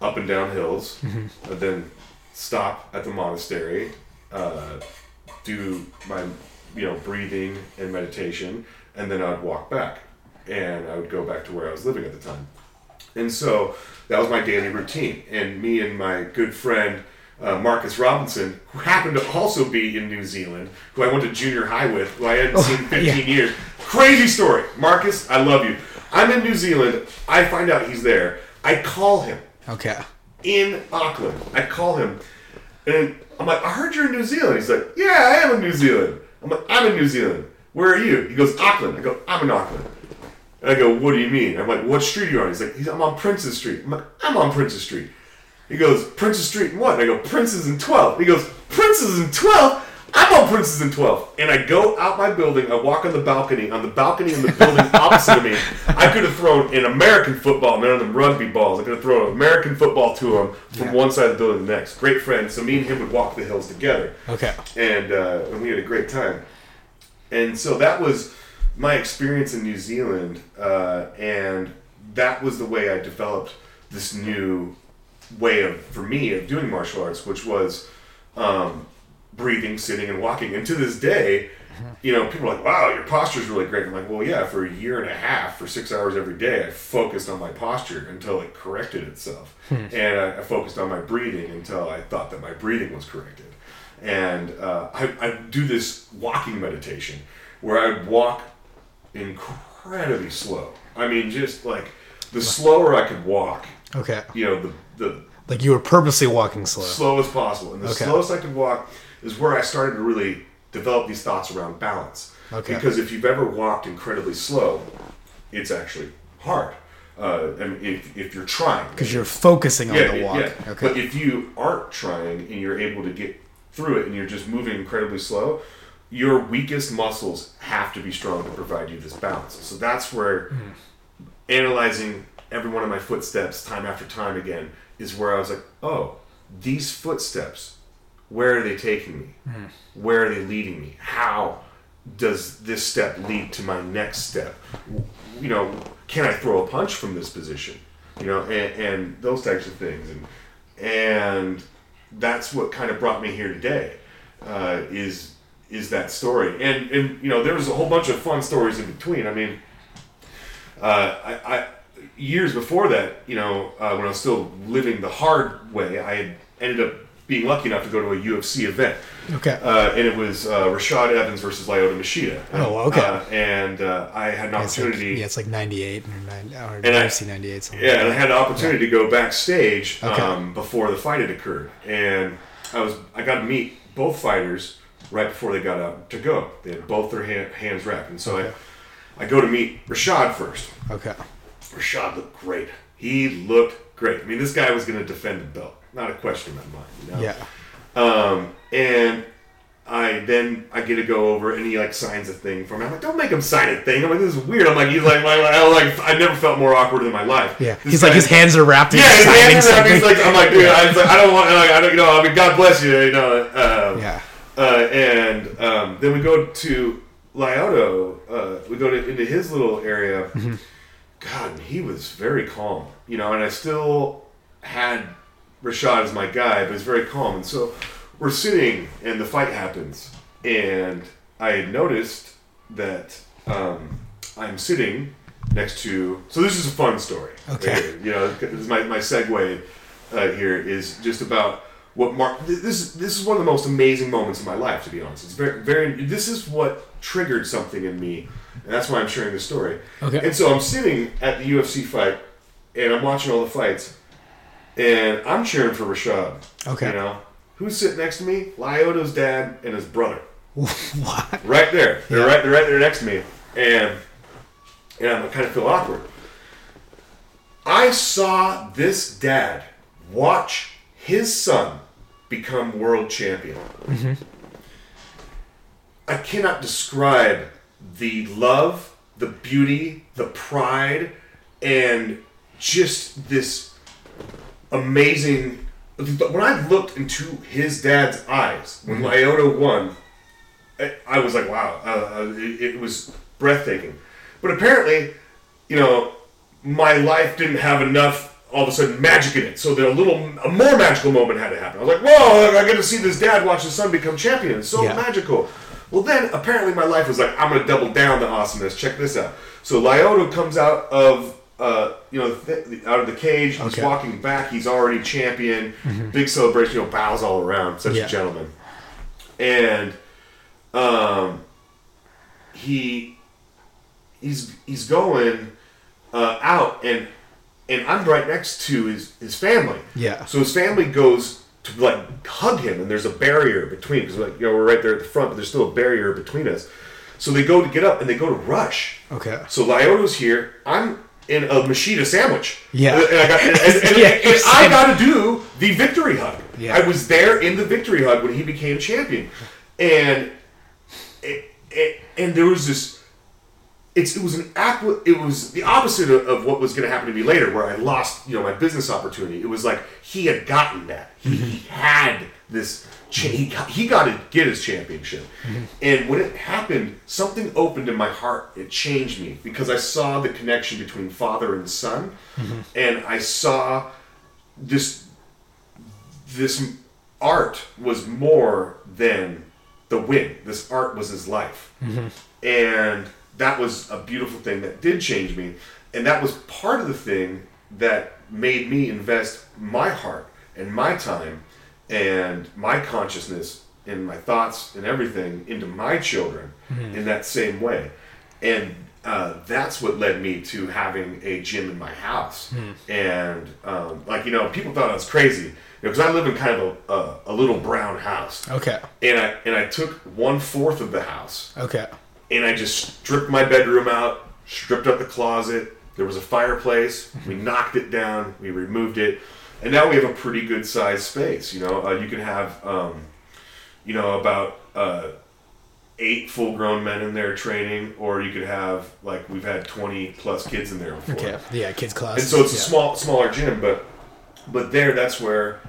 up and down hills, and then stop at the monastery, uh, do my, you know, breathing and meditation, and then I'd walk back, and I would go back to where I was living at the time. And so that was my daily routine. And me and my good friend uh, Marcus Robinson, who happened to also be in New Zealand, who I went to junior high with, who I hadn't seen in 15 yeah. years. Crazy story. Marcus, I love you. I'm in New Zealand. I find out he's there. I call him Okay. in Auckland. I call him, and I'm like, I heard you're in New Zealand. He's like, Yeah, I am in New Zealand. I'm like, I'm in New Zealand. Where are you? He goes, Auckland. I go, I'm in Auckland. And I go, What do you mean? I'm like, What street are you on? He's like, I'm on Princess Street. I'm like, I'm on Princess Street. He goes, Princess Street and what? And I go, Prince's in 12. He goes, Prince's in 12? I'm on Prince's in 12. And I go out my building, I walk on the balcony. On the balcony in the building opposite of me, I could have thrown an American football, none of them rugby balls. I could have thrown an American football to him from Yeah. one side of the building to the next. Great friend. So me and him would walk the hills together Okay. and uh, and we had a great time. And so that was my experience in New Zealand, uh, and that was the way I developed this new way of for me of doing martial arts, which was um, breathing, sitting, and walking. And to this day, you know, people are like, "Wow, your posture is really great." I'm like, "Well, yeah, for a year and a half, for six hours every day, I focused on my posture until it corrected itself, and I, I focused on my breathing until I thought that my breathing was corrected." And uh, I, I do this walking meditation where I walk incredibly slow. I mean, just like the slower I could walk, Okay. you know, the the Like you were purposely walking slow. slow as possible. And the Okay. slowest I could walk is where I started to really develop these thoughts around balance. Okay. Because if you've ever walked incredibly slow, it's actually hard. Uh, I mean, if, if you're trying. Because you're focusing on yeah, the walk. yeah. Okay. But if you aren't trying and you're able to get through it and you're just moving incredibly slow, your weakest muscles have to be strong to provide you this balance. So that's where analyzing every one of my footsteps time after time again is where I was like, oh, these footsteps, where are they taking me? Where are they leading me? How does this step lead to my next step? You know, can I throw a punch from this position? You know, and, and those types of things, and and that's what kind of brought me here today. Uh, is is that story? And and you know, there was a whole bunch of fun stories in between. I mean, uh, I, I years before that, you know, uh, when I was still living the hard way, I had ended up being lucky enough to go to a UFC event. Okay. Uh, and it was uh, Rashad Evans versus Lyoto Machida. Oh, okay. Uh, and uh, I had an It's like, opportunity. yeah, it's like 98 or, 9, or And I- UFC 98. Something Yeah, like and I had an opportunity to go backstage Okay. um, before the fight had occurred, and I was I got to meet both fighters right before they got out to go. They had both their hand, hands wrapped, and so Okay. I I go to meet Rashad first. Okay. Rashad looked great. He looked great. I mean, this guy was going to defend the belt, not a question in my mind. You know? Yeah. Um, and I then I get to go over and he like signs a thing for me. I'm like, don't make him sign a thing. I'm like, this is weird. I'm like, he's like, my, I like, I never felt more awkward in my life. Yeah. This He's like, his hands are wrapped. yeah, his hands are wrapped. He's like, I'm like, dude, I, like, I don't want, like, I don't, you know, I mean, God bless you, you know. Um, Yeah. Uh, and um, then we go to Lyoto. Uh, we go to, into his little area. Mm-hmm. God, he was very calm, you know. And I still had Rashad is my guy, but he's very calm. And so we're sitting, and the fight happens, and I had noticed that um, I'm sitting next to. So this is a fun story. Okay. right. You know, this is my my segue uh, here is just about what Mark. This is this is one of the most amazing moments in my life, to be honest. It's very very. This is what triggered something in me, and that's why I'm sharing this story. Okay. And so I'm sitting at the UFC fight, and I'm watching all the fights, and I'm cheering for Rashad. Okay. You know, who's sitting next to me? Lyoto's dad and his brother what? right there. They're Yeah. right. They're right there next to me, and and I kind of feel awkward. I saw this dad watch his son become world champion. Mm-hmm. I cannot describe the love, the beauty, the pride, and just this amazing. When I looked into his dad's eyes when Lyoto won, I- I was like, wow, uh, uh, it, it was breathtaking. But apparently, you know, my life didn't have enough all of a sudden magic in it. So the little a more magical moment had to happen. I was like, whoa, I get to see this dad watch his son become champion. It's so Yeah. magical. Well, then apparently my life was like, I'm gonna double down the awesomeness. Check this out. So Lyoto comes out of uh, you know th- out of the cage. He's Okay. Mm-hmm. walking back. He's already champion. Big celebration. You know, bows all around. Such Yeah. a gentleman. And um, he he's he's going uh, out and and I'm right next to his his family. Yeah. So his family goes to like hug him, and there's a barrier between because like you know we're right there at the front, but there's still a barrier between us. So they go to get up and they go to rush. Okay. So Lyoto's here. I'm in a Machida sandwich. Yeah. And, I got and, and- Yeah, and I got to do the victory hug. Yeah. I was there in the victory hug when he became champion. and it, it, and there was this. It's, it was an aqua, it was the opposite of, of what was going to happen to me later where i lost you know my business opportunity. It was like he had gotten that. He, he had this cha- he got, he got to get his championship. And when it happened something opened in my heart. It changed me because i saw the connection between father and son. Mm-hmm. And i saw this this art was more than the win. This art was his life. Mm-hmm. And that was a beautiful thing that did change me. And that was part of the thing that made me invest my heart and my time and my consciousness and my thoughts and everything into my children in that same way. And uh, that's what led me to having a gym in my house. And um, like you know, people thought I was crazy because I live in kind of a, a, a little brown house. Okay. And I and I took one fourth of the house Okay. And I just stripped my bedroom out, stripped up the closet. There was a fireplace. We knocked it down. We removed it, and now we have a pretty good sized space. You know, uh, you can have, um, you know, about uh, eight full grown men in there training, or you could have like we've had twenty plus kids in there before. Okay. Yeah, kids class. And so it's a small, smaller gym, but but there, that's where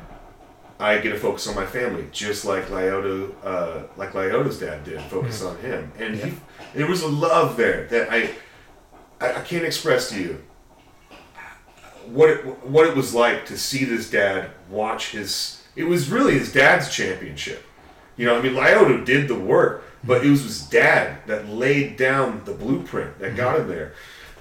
I get to focus on my family, just like Lyoto, uh, like Lyoto's dad did, focus on him, and he, there was a love there that I, I, I can't express to you what it, what it was like to see this dad watch his. It was really his dad's championship. You know, I mean, Lyoto did the work, but it was his dad that laid down the blueprint that got him there.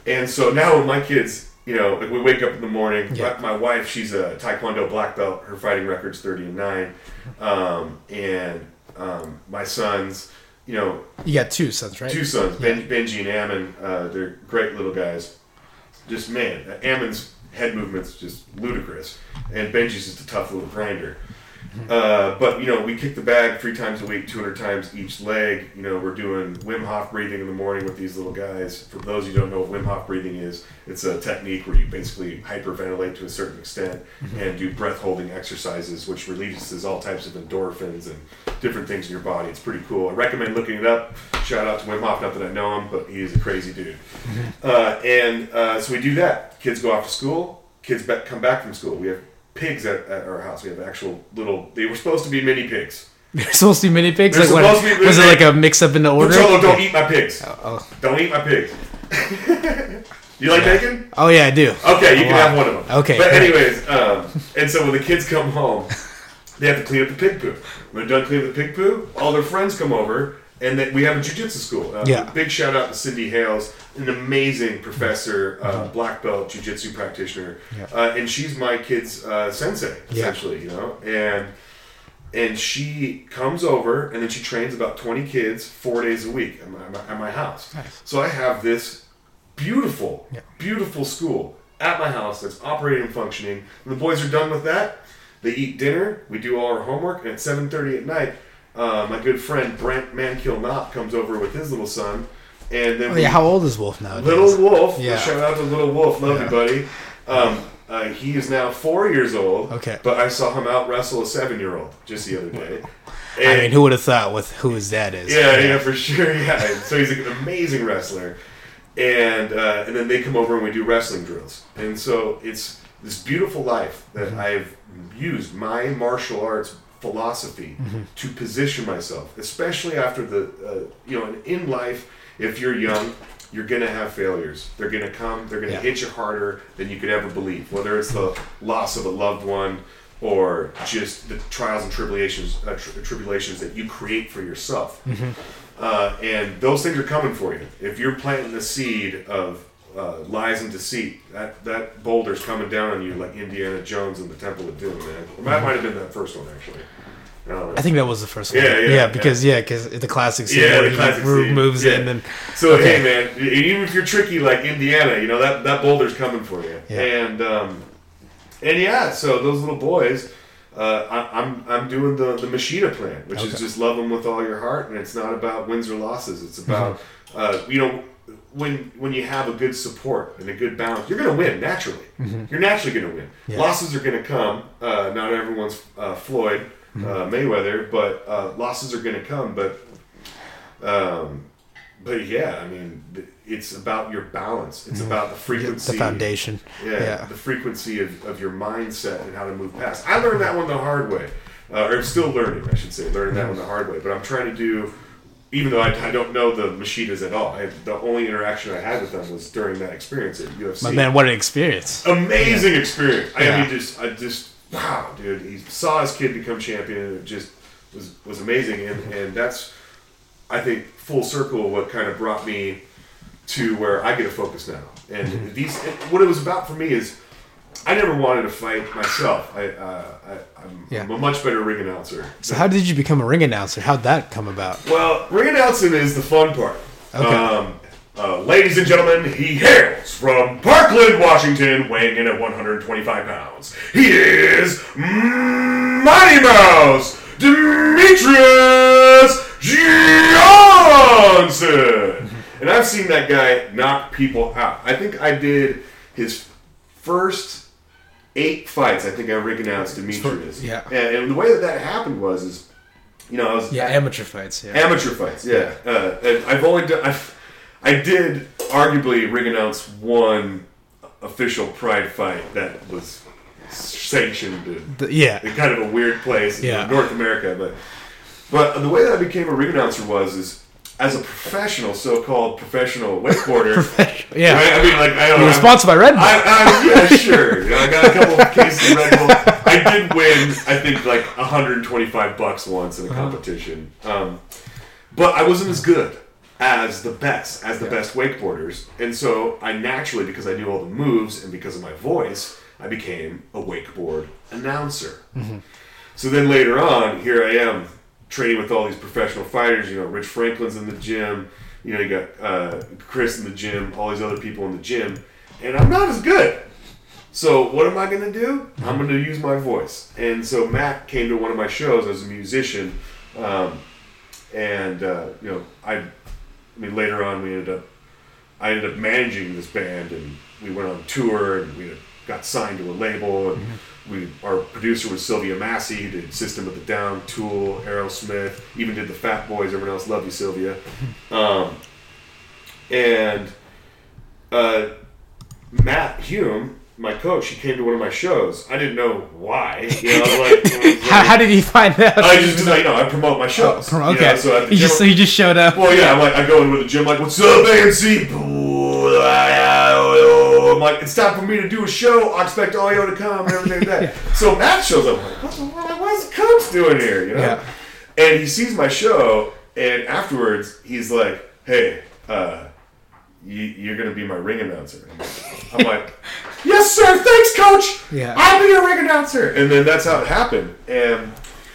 And so now with my kids, you know, like we wake up in the morning. Yeah. My, my wife, she's a Taekwondo black belt. Her fighting record's thirty and nine, um, and um, my sons, you know, You got two sons, right? two sons, ben, Benji and Ammon. Uh, they're great little guys. Just man, Ammon's head movements just ludicrous, and Benji's just a tough little grinder. Uh, but you know, we kick the bag three times a week, 200 times each leg. You know, we're doing Wim Hof breathing in the morning with these little guys. For those who don't know what Wim Hof breathing is, it's a technique where you basically hyperventilate to a certain extent and do breath holding exercises, which releases all types of endorphins and different things in your body. It's pretty cool. I recommend looking it up. Shout out to Wim Hof. Not that I know him, but he is a crazy dude. Uh, and uh, so we do that. Kids go off to school. Kids be- come back from school. We have pigs at, at our house. We have actual little. They were supposed to be mini pigs. They're supposed to be mini pigs. They're Like, what- to be was it like a mix up in the order? Don't eat my pigs. Oh, Don't eat my pigs. you like bacon? oh yeah, I do. Okay, you Oh, can wow. have one of them. Okay, But anyways, um, and so when the kids come home, they have to clean up the pig poo. When they're done cleaning up the pig poo, all their friends come over, and then we have a jujitsu school. Uh, Yeah. Big shout out to Cindy Hales, an amazing professor, uh, Mm-hmm. black belt jujitsu practitioner, uh, and she's my kid's uh, sensei Yeah. essentially. You know, and and she comes over and then she trains about 20 kids four days a week at my, at my house Nice. so i have this beautiful Yeah. beautiful school at my house that's operating and functioning when the boys are done with that they eat dinner we do all our homework and at 7.30 at night uh, my good friend brent mankill knott comes over with his little son and then Oh, yeah, how old is Wolf now? Little Wolf. Yeah. Shout out to Little Wolf. Love Yeah. you, buddy. Um, uh, he is now four years old. Okay. But I saw him out wrestle a seven year old just the other day. I And- mean, who would have thought with who his dad is? yeah, yeah, for sure. Yeah. So he's an amazing wrestler. And uh, and then they come over and we do wrestling drills. And so it's this beautiful life that Mm-hmm. I've used my martial arts philosophy Mm-hmm. to position myself, especially after the uh, you know in life. If you're young, you're gonna have failures. They're gonna come. They're gonna Yeah. hit you harder than you could ever believe. Whether it's the loss of a loved one or just the trials and tribulations uh, tri- tribulations that you create for yourself. Uh, and those things are coming for you. If you're planting the seed of uh, lies and deceit, that, that boulder's coming down on you like Indiana Jones in the Temple of Doom, man. Or that might have been that first one, actually. I. I think that was the first one. Yeah, yeah, because yeah, because the classic scene Yeah, where the he classic re- scene. moves Yeah. it and So Okay. hey, man, even if you're tricky like Indiana, you know that that boulder's coming for you. Yeah. And um, and yeah, so those little boys, uh, I, I'm I'm doing the the Machida plan, which is just love them with all your heart, and it's not about wins or losses. It's about Mm-hmm. uh, you know when when you have a good support and a good balance, you're gonna win naturally. You're naturally gonna win. Mm-hmm. Yeah. Losses are gonna come. Uh, not everyone's uh, Floyd. Uh, Mayweather, but uh, losses are going to come. But, um, but yeah, I mean, it's about your balance. It's about the frequency, the foundation. yeah, Yeah. the frequency of, of your mindset and how to move past. I learned that one the hard way, uh, or I'm still learning, I should say, learning that one the hard way. But I'm trying to do, even though I, I don't know the Machidas at all. I, the only interaction I had with them was during that experience at UFC. My man, what an experience. Amazing experience. I Yeah. mean, just, I just, wow, dude. He saw his kid become champion, and it just was was amazing. And and that's, I think, full circle. What kind of brought me to where I get to focus now. And Mm-hmm. these, what it was about for me is, I never wanted to fight myself. I, uh, I I'm, Yeah. A much better ring announcer. So how did you become a ring announcer? How'd that come about? Well, ring announcing is the fun part. Okay. Um, uh, ladies and gentlemen, he hails from Parkland, Washington, weighing in at 125 pounds. He is Mighty Mouse Demetrius Johnson. And I've seen that guy knock people out. I think I did his first eight fights. I think I announced Demetrius. yeah. And, and the way that that happened was, is you know, I was Yeah, amateur fights. Yeah. Amateur fights, yeah. Uh, and I've only done. I've, I did arguably ring announce one official Pride fight that was sanctioned in, The- yeah. in kind of a weird place in Yeah. North America. But but the way that I became a ring announcer was is as a professional, so-called professional wakeboarder. Yeah. right? I mean, like I don't know. sponsored by Red Bull. I, I, yeah, sure. You know, I got a couple of cases of Red Bull. I did win, I think, like 125 bucks once in a competition. Um, but I wasn't as good as the best, as the best wakeboarders. And so I naturally, because I knew all the moves and because of my voice, I became a wakeboard announcer. So then later on, here I am training with all these professional fighters. You know, Rich Franklin's in the gym. You know, you got uh, Chris in the gym, all these other people in the gym, and I'm not as good. So what am I going to do? I'm going to use my voice. And so Matt came to one of my shows as a musician, um, and uh, you know, I, I mean, later on we ended up, I ended up managing this band, and we went on tour, and we got signed to a label, and we our producer was Sylvia Massy, did System of the Down, Tool, Aerosmith, even did the Fat Boys. Everyone else loved you, Sylvia. Um, and uh, Matt Hume, my coach, he came to one of my shows. I didn't know why. You know, like, was How, how did he find out? I just you know I promote my shows. You okay. know, so he just so he just showed up. well, yeah, I'm like, I go in with the gym, like, what's up, AMC? I'm like, it's time for me to do a show. I expect all y'all to come and everything like that. So Matt shows up. I'm like, what the, what, what's Coach doing here? You know? Yeah. And he sees my show, and afterwards, he's like, hey, uh, you, you're going to be my ring announcer. I'm like, yes, sir. Thanks, coach. Yeah. I'll be your ring announcer. And then that's how it happened. And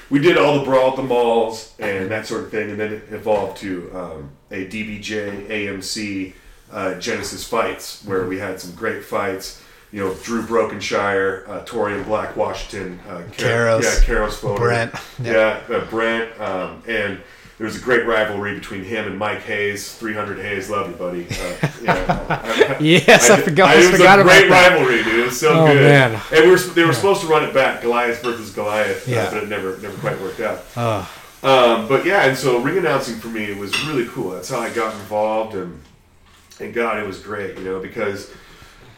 we did all the brawl at the malls and that sort of thing. And then it evolved to um, a DBJ AMC uh, Genesis fights where we had some great fights. You know, Drew Brokenshire, uh, Torian Black Washington, uh, Karos. yeah, Karos Foner, Brent. yeah, uh, Brent, um, and there was a great rivalry between him and Mike Hayes. 300 Hayes, love you, buddy. Uh, yeah, I- Yes, I forgot- it was forgot a great rivalry, dude. It was so Oh, good. man. And we were, they were supposed to run it back, Goliath versus Goliath, uh, Yeah. but it never never quite worked out. Oh, Um, but yeah, and so ring announcing for me was really cool. That's how I got involved, and and God, it was great, you know, because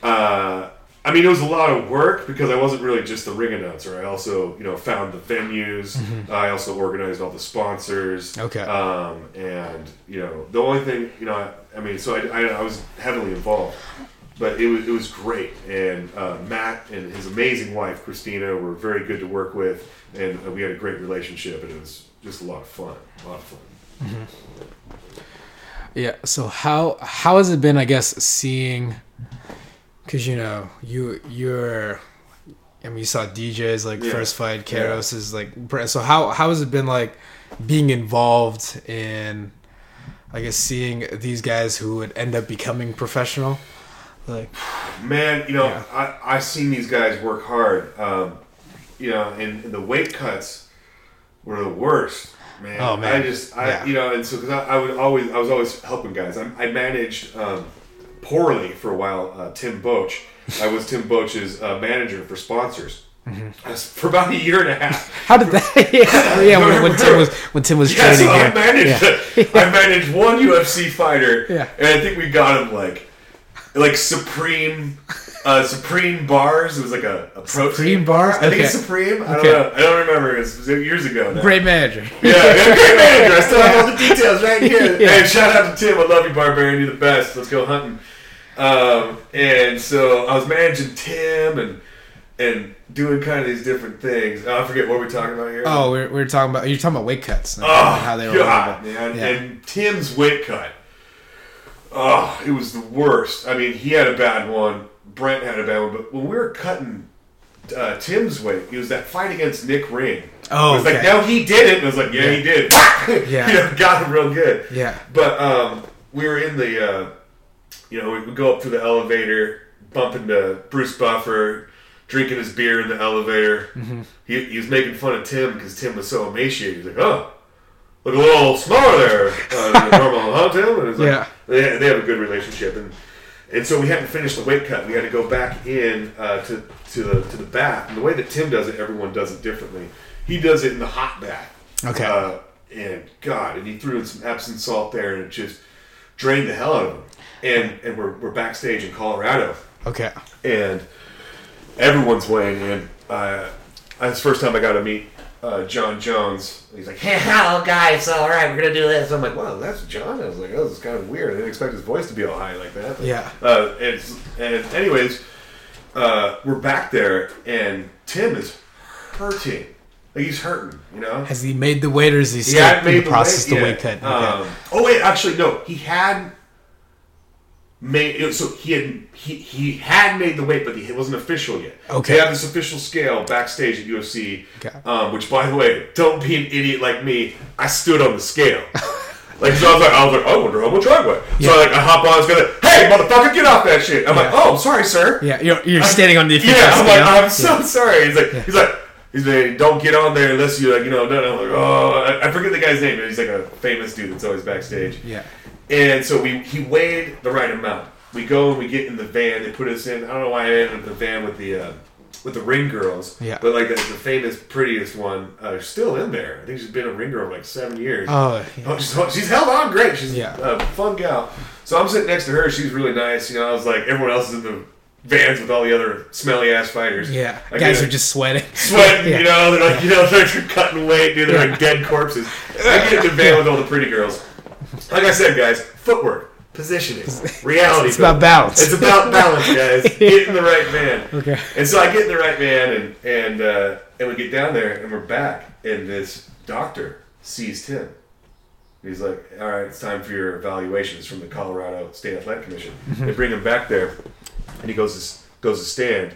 uh, I mean, it was a lot of work because I wasn't really just the ring announcer. I also, you know, found the venues. I also organized all the sponsors. Mm-hmm. Okay. Um, and you know, the only thing, you know, I, I mean, so I, I, I was heavily involved, but it was it was great. And uh, Matt and his amazing wife Christina were very good to work with, and uh, we had a great relationship, and it was just a lot of fun. A lot of fun. yeah. So how how has it been? I guess seeing, because you know you you're. I mean, you saw DJs like Yeah. first fight. Karos is like So how how has it been like being involved in? I guess seeing these guys who would end up becoming professional. Like Man, you know, Yeah. I I've seen these guys work hard. Um, you know, and, and the weight cuts were the worst. Man, Oh, man. I just, I, Yeah. you know, and so because I, I would always, I was always helping guys. I, I managed um, poorly for a while. Uh, Tim Boetsch, I was Tim Boetsch's uh, manager for sponsors, That's for about a year and a half. How did that? yeah, yeah when, when Tim was when Tim was Yeah, so I here. managed Yeah. I managed one UFC fighter, Yeah. and I think we got him like like Supreme uh, Supreme bars. It was like a, a protein Supreme bars? I think it's Supreme. I don't Okay. know. I don't remember. It was years ago. Now. Great manager. Yeah, yeah, great manager. I still have all the details right here. Hey, shout out to Tim. I love you, Barbarian. You're the best. Let's go hunting. Um, and so I was managing Tim and and doing kind of these different things. Oh, I forget what we're talking about here. Oh, we we're, we were talking about you're talking about weight cuts and Oh, how they were God, man. Yeah. And Tim's weight cut. Oh, it was the worst. I mean, he had a bad one. Brent had a bad one. But when we were cutting uh, Tim's weight, it was that fight against Nick Ring. Oh, it was like, okay. no, he did it. And it was like, yeah, he did. Yeah. you know, got him real good. Yeah. But um, we were in the, uh, you know, we go up to the elevator, bump into Bruce Buffer, drinking his beer in the elevator. Mm-hmm. He, he was making fun of Tim because Tim was so emaciated. He's like, oh, look a little smaller there uh, than normal, huh, Tim? And it's like, Yeah. They, they have a good relationship. And and so we hadn't finished the weight cut. We had to go back in uh, to, to, the, to the bath. And the way that Tim does it, everyone does it differently. He does it in the hot bath. Okay. Uh, and God, and he threw in some Epsom salt there, and it just drained the hell out of him. And and we're, we're backstage in Colorado, Okay. and everyone's weighing in. Uh, that's the first time I got to meet uh, Jon Jones. He's like, Hey, hello, guys. All right, we're gonna do this. I'm like, wow, that's Jon. I was like, oh, this is kind of weird. I didn't expect his voice to be all high like that. But, Yeah. Uh, it's, and anyways, uh, we're back there, and Tim is hurting. Like he's hurting, you know. Has he made the waiters? He's is he He still hadn't in made the the process the weight cut? Okay. Um, oh wait, actually no, he had made so he had he, he had made the weight, but he, it wasn't official yet. Okay. They have this official scale backstage at UFC. Okay. Um, which, by the way, don't be an idiot like me. I stood on the scale. Like so, I was like, I was like, I wonder how much I weigh. So I, like, I hop on, it's gonna, hey, motherfucker, get off that shit. I'm like, oh, sorry, sir. yeah, you're, you're standing on the official Yeah, I'm like. I'm so sorry. He's like, he's like, he's like, don't get on there unless you like, you know, no, no. I'm like, oh, I, I forget the guy's name. but He's like a famous dude that's always backstage. Yeah. And so we he weighed the right amount. We go and we get in the van. They put us in. I don't know why I ended up in the van with the uh, with the ring girls. Yeah. But like the, the famous, prettiest one, uh, she's still in there. I think she's been a ring girl for like seven years. Oh, yeah. Oh, she's, she's held on great. She's Yeah. a fun gal. So I'm sitting next to her. She's really nice. You know, I was like, everyone else is in the vans with all the other smelly ass fighters. Yeah. I Guys get are just sweating. sweating. Yeah. You know, they're like, you know, they're cutting weight. Dude, they're like dead corpses. I get in the van with all the pretty girls. Like I said, guys, footwork, positioning, reality. It's about balance. It's about balance, guys. Get in the right van. Okay. And so I get in the right van, and and uh, and we get down there, and we're back, and this doctor sees Tim. He's like, "All right, it's time for your evaluations from the Colorado State Athletic Commission." They bring him back there, and he goes to goes to stand,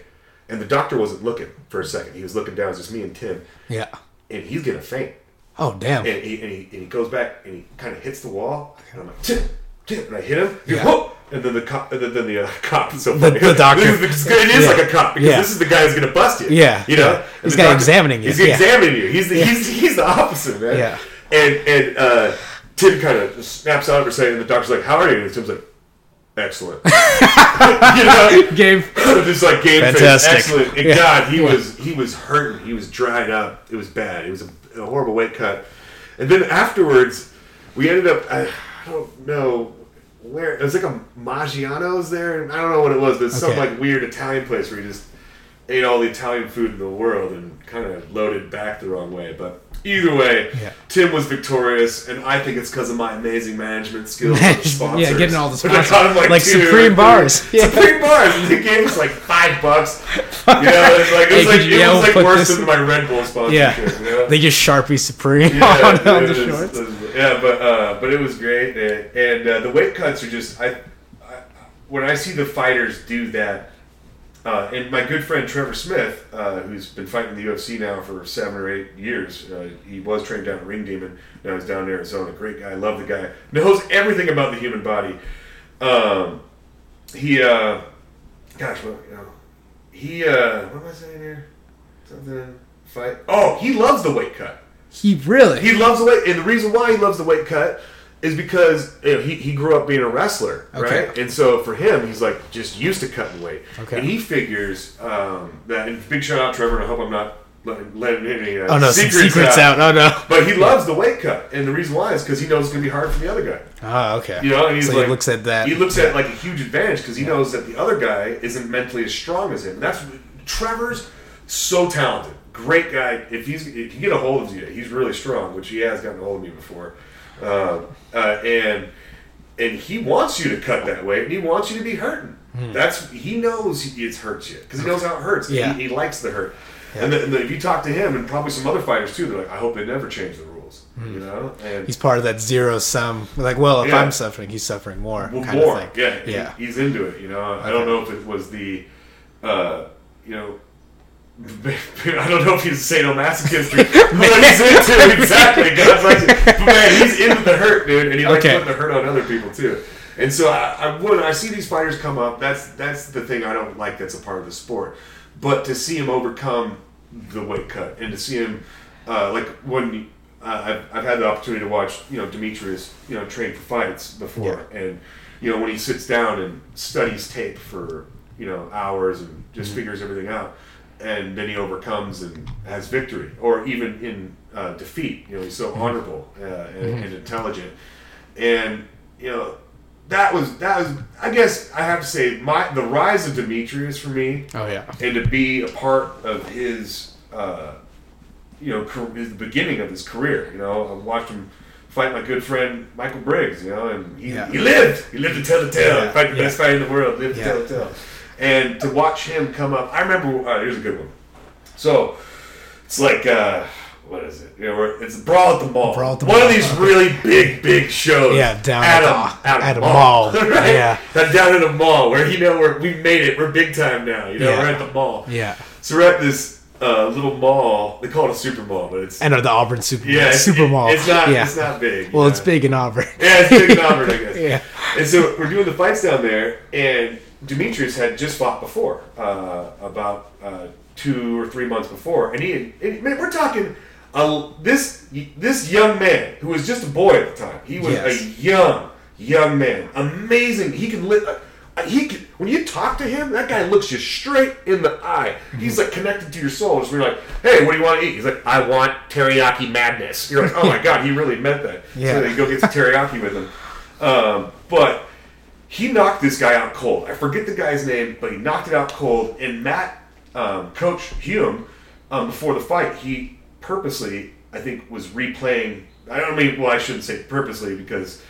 and the doctor wasn't looking for a second. He was looking down. It's just me and Tim, Yeah. and he's gonna faint. Oh, damn. And he, and he, and he goes back and he kind of hits the wall. And I'm like, Tim, Tim. And I hit him. He Yeah. And then the cop, and then, then the uh, cop. is So The- the doctor. Is, it is Yeah. like a cop because Yeah. this is the guy who's going to bust you. Yeah. You know, Yeah. He's guy examining you. He's examining you. He's the he's, he's the opposite, man. Yeah. And and uh, Tim kind of snaps out of her saying, and the doctor's like, "How are you?" And Tim's like, "Excellent." you know, Game. just like game Fantastic. face, excellent. And. God, he was he was hurting. He was dried up. It was bad. It was a, a horrible weight cut. And then afterwards, we ended up. I, I don't know where it was like a Maggiano's there, and I don't know what it was, but it's some like weird Italian place where you just ate all the Italian food in the world and kind of loaded back the wrong way. But either way, Yeah. Tim was victorious, and I think it's because of my amazing management skills. the sponsors. Yeah, getting all the sponsors. Like two Supreme. Bars. Yeah. Supreme bars. And they gave us like five bucks. You know, it's like it was like, it was like worse this- than my Red Bull sponsorship. Yeah. You know? They just Sharpie Supreme Yeah, on, on the was- shorts. was- yeah, but uh, but it was great, and, and uh, the weight cuts are just I, I when I see the fighters do that, uh, and my good friend Trevor Smith, uh, who's been fighting the UFC now for seven or eight years, uh, he was trained down at Ring Demon, now he's down in Arizona. Great guy, love the guy, knows everything about the human body. Um, he, uh, gosh, what you know, he, uh, what am I saying here? Something fight. Oh, he loves the weight cut. He really. He loves the weight, and the reason why he loves the weight cut is because you know, he, he grew up being a wrestler, Okay. right? And so for him, he's like just used to cutting weight. Okay. And he figures um, that. And big shout out, Trevor. And I hope I'm not letting, letting any uh, Oh no, secrets, secrets out. Oh no. But he loves the weight cut, and the reason why is because he knows it's gonna be hard for the other guy. Oh okay. You know, and he's so like, he looks at that. He looks at like a huge advantage because he knows that the other guy isn't mentally as strong as him. And that's Trevor's so talented, great guy. If he's if you get a hold of you, he's really strong, which he has gotten a hold of me before. Um, uh, and and he wants you to cut that way, and he wants you to be hurting. That's he knows it hurts you because he knows how it hurts. Yeah. He, he likes the hurt. And, then, and then if you talk to him and probably some other fighters too, they're like, I hope they never change the rules. You know, and He's part of that zero sum. Like, well, if Yeah. I'm suffering, he's suffering more. Well, kind more, yeah, Yeah. He, he's into it. You know, I don't know if it was the, uh, you know, I don't know if he's a sadomasochist or what he's into exactly. God bless you. But man, he's into the hurt, dude, and he likes Okay. putting the hurt on other people too. And so I, I when I see these fighters come up, that's that's the thing I don't like. That's a part of the sport. But to see him overcome the weight cut and to see him, uh, like when uh, I've, I've had the opportunity to watch, you know, Demetrius, you know, train for fights before, and you know when he sits down and studies tape for you know hours and just figures everything out, and then he overcomes and has victory, or even in uh, defeat, you know, he's so honorable uh, and, and intelligent, and you know. That was that was I guess I have to say my the rise of Demetrius for me Oh yeah. and to be a part of his, uh, you know, his, the beginning of his career. You know, I watched him fight my good friend Michael Briggs. You know, and he, Yeah. he lived. He lived to tell the tale. Yeah, Fight the yeah. best fight in the world. Lived to Yeah. tell the tale. And to watch him come up, I remember. Uh, here's a good one. So it's like. Uh, what is it? You know, we're- it's Brawl at the Mall. Brawl at the One Mall. of these really big, big shows. Yeah, down at, a, the- at, at a a mall. mall. right? Yeah. That down at a mall where you know we're, we made it. We're big time now. You know, Yeah. we're at the mall. Yeah. So we're at this uh, little mall. They call it a super mall, but it's And the Auburn Super yeah, it's, Super Mall. It's not. Yeah. It's not big. well, you it's big in Auburn. Yeah, it's big in Auburn, I guess. Yeah. And so we're doing the fights down there, and Demetrius had just fought before, uh, about uh, two or three months before, and he, had, and, man, we're talking. Uh, this this young man who was just a boy at the time. He was Yes. a young young man, amazing. He can li- uh, he can, when you talk to him, that guy looks you straight in the eye. He's like connected to your soul. Just when you're like, hey, what do you want to eat? He's like, I want teriyaki madness. You're like, oh my god, he really meant that. Yeah. So you go get some teriyaki with him. Um, but he knocked this guy out cold. I forget the guy's name, but he knocked it out cold. And Matt, um, Coach Hume, um, before the fight, he purposely, I think, was replaying. I don't mean, well, I shouldn't say purposely because,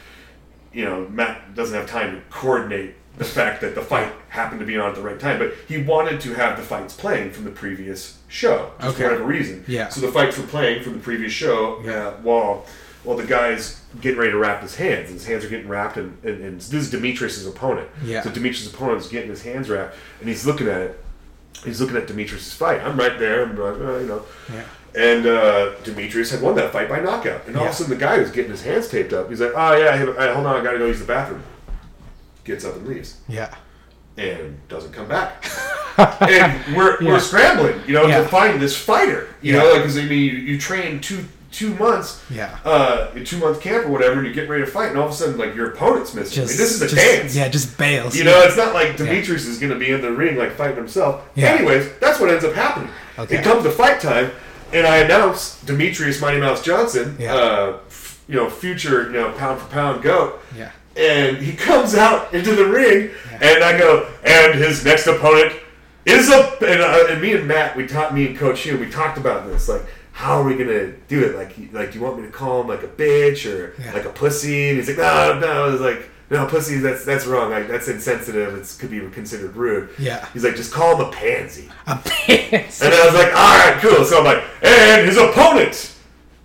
you know, Matt doesn't have time to coordinate the fact that the fight happened to be on at the right time. But he wanted to have the fights playing from the previous show, Okay. for whatever reason. Yeah. So the fights were playing from the previous show Yeah. uh, while while the guy's getting ready to wrap his hands. His hands are getting wrapped, and, and, and this is Demetrius' opponent. Yeah. So Demetrius' opponent is getting his hands wrapped, and he's looking at it. He's looking at Demetrius' fight. I'm right there. I'm like, uh, you know. Yeah. And uh, Demetrius had won that fight by knockout. And all of a sudden, the guy who's getting his hands taped up, he's like, oh, yeah, hey, hold on, I gotta go use the bathroom. Gets up and leaves. Yeah. And doesn't come back. and we're, Yeah. we're scrambling, you know, Yeah. to find this fighter. You Yeah. know, because I mean, you, you train two two months, Yeah. uh, a two month camp or whatever, and you're getting ready to fight, and all of a sudden, like your opponent's missing. I mean, this is a just, dance. Yeah, just bails. You know, it's not like Demetrius is going to be in the ring like fighting himself. Yeah. Anyways, that's what ends up happening. Okay. It comes to fight time, and I announce Demetrius Mighty Mouse Johnson, Yeah. uh, f- you know, future, you know, pound for pound goat. Yeah. And he comes out into the ring, and I go, and his next opponent is a. And, uh, and me and Matt, we taught me and Coach Hume, we talked about this, like. How are we gonna do it? Like, like, do you want me to call him like a bitch or Yeah. like a pussy? And he's like, no, no. I was like, no, pussy. That's that's wrong. Like, that's insensitive. It could be considered rude. Yeah. He's like, just call him a pansy. A pants. And I was like, all right, cool. So I'm like, and his opponent,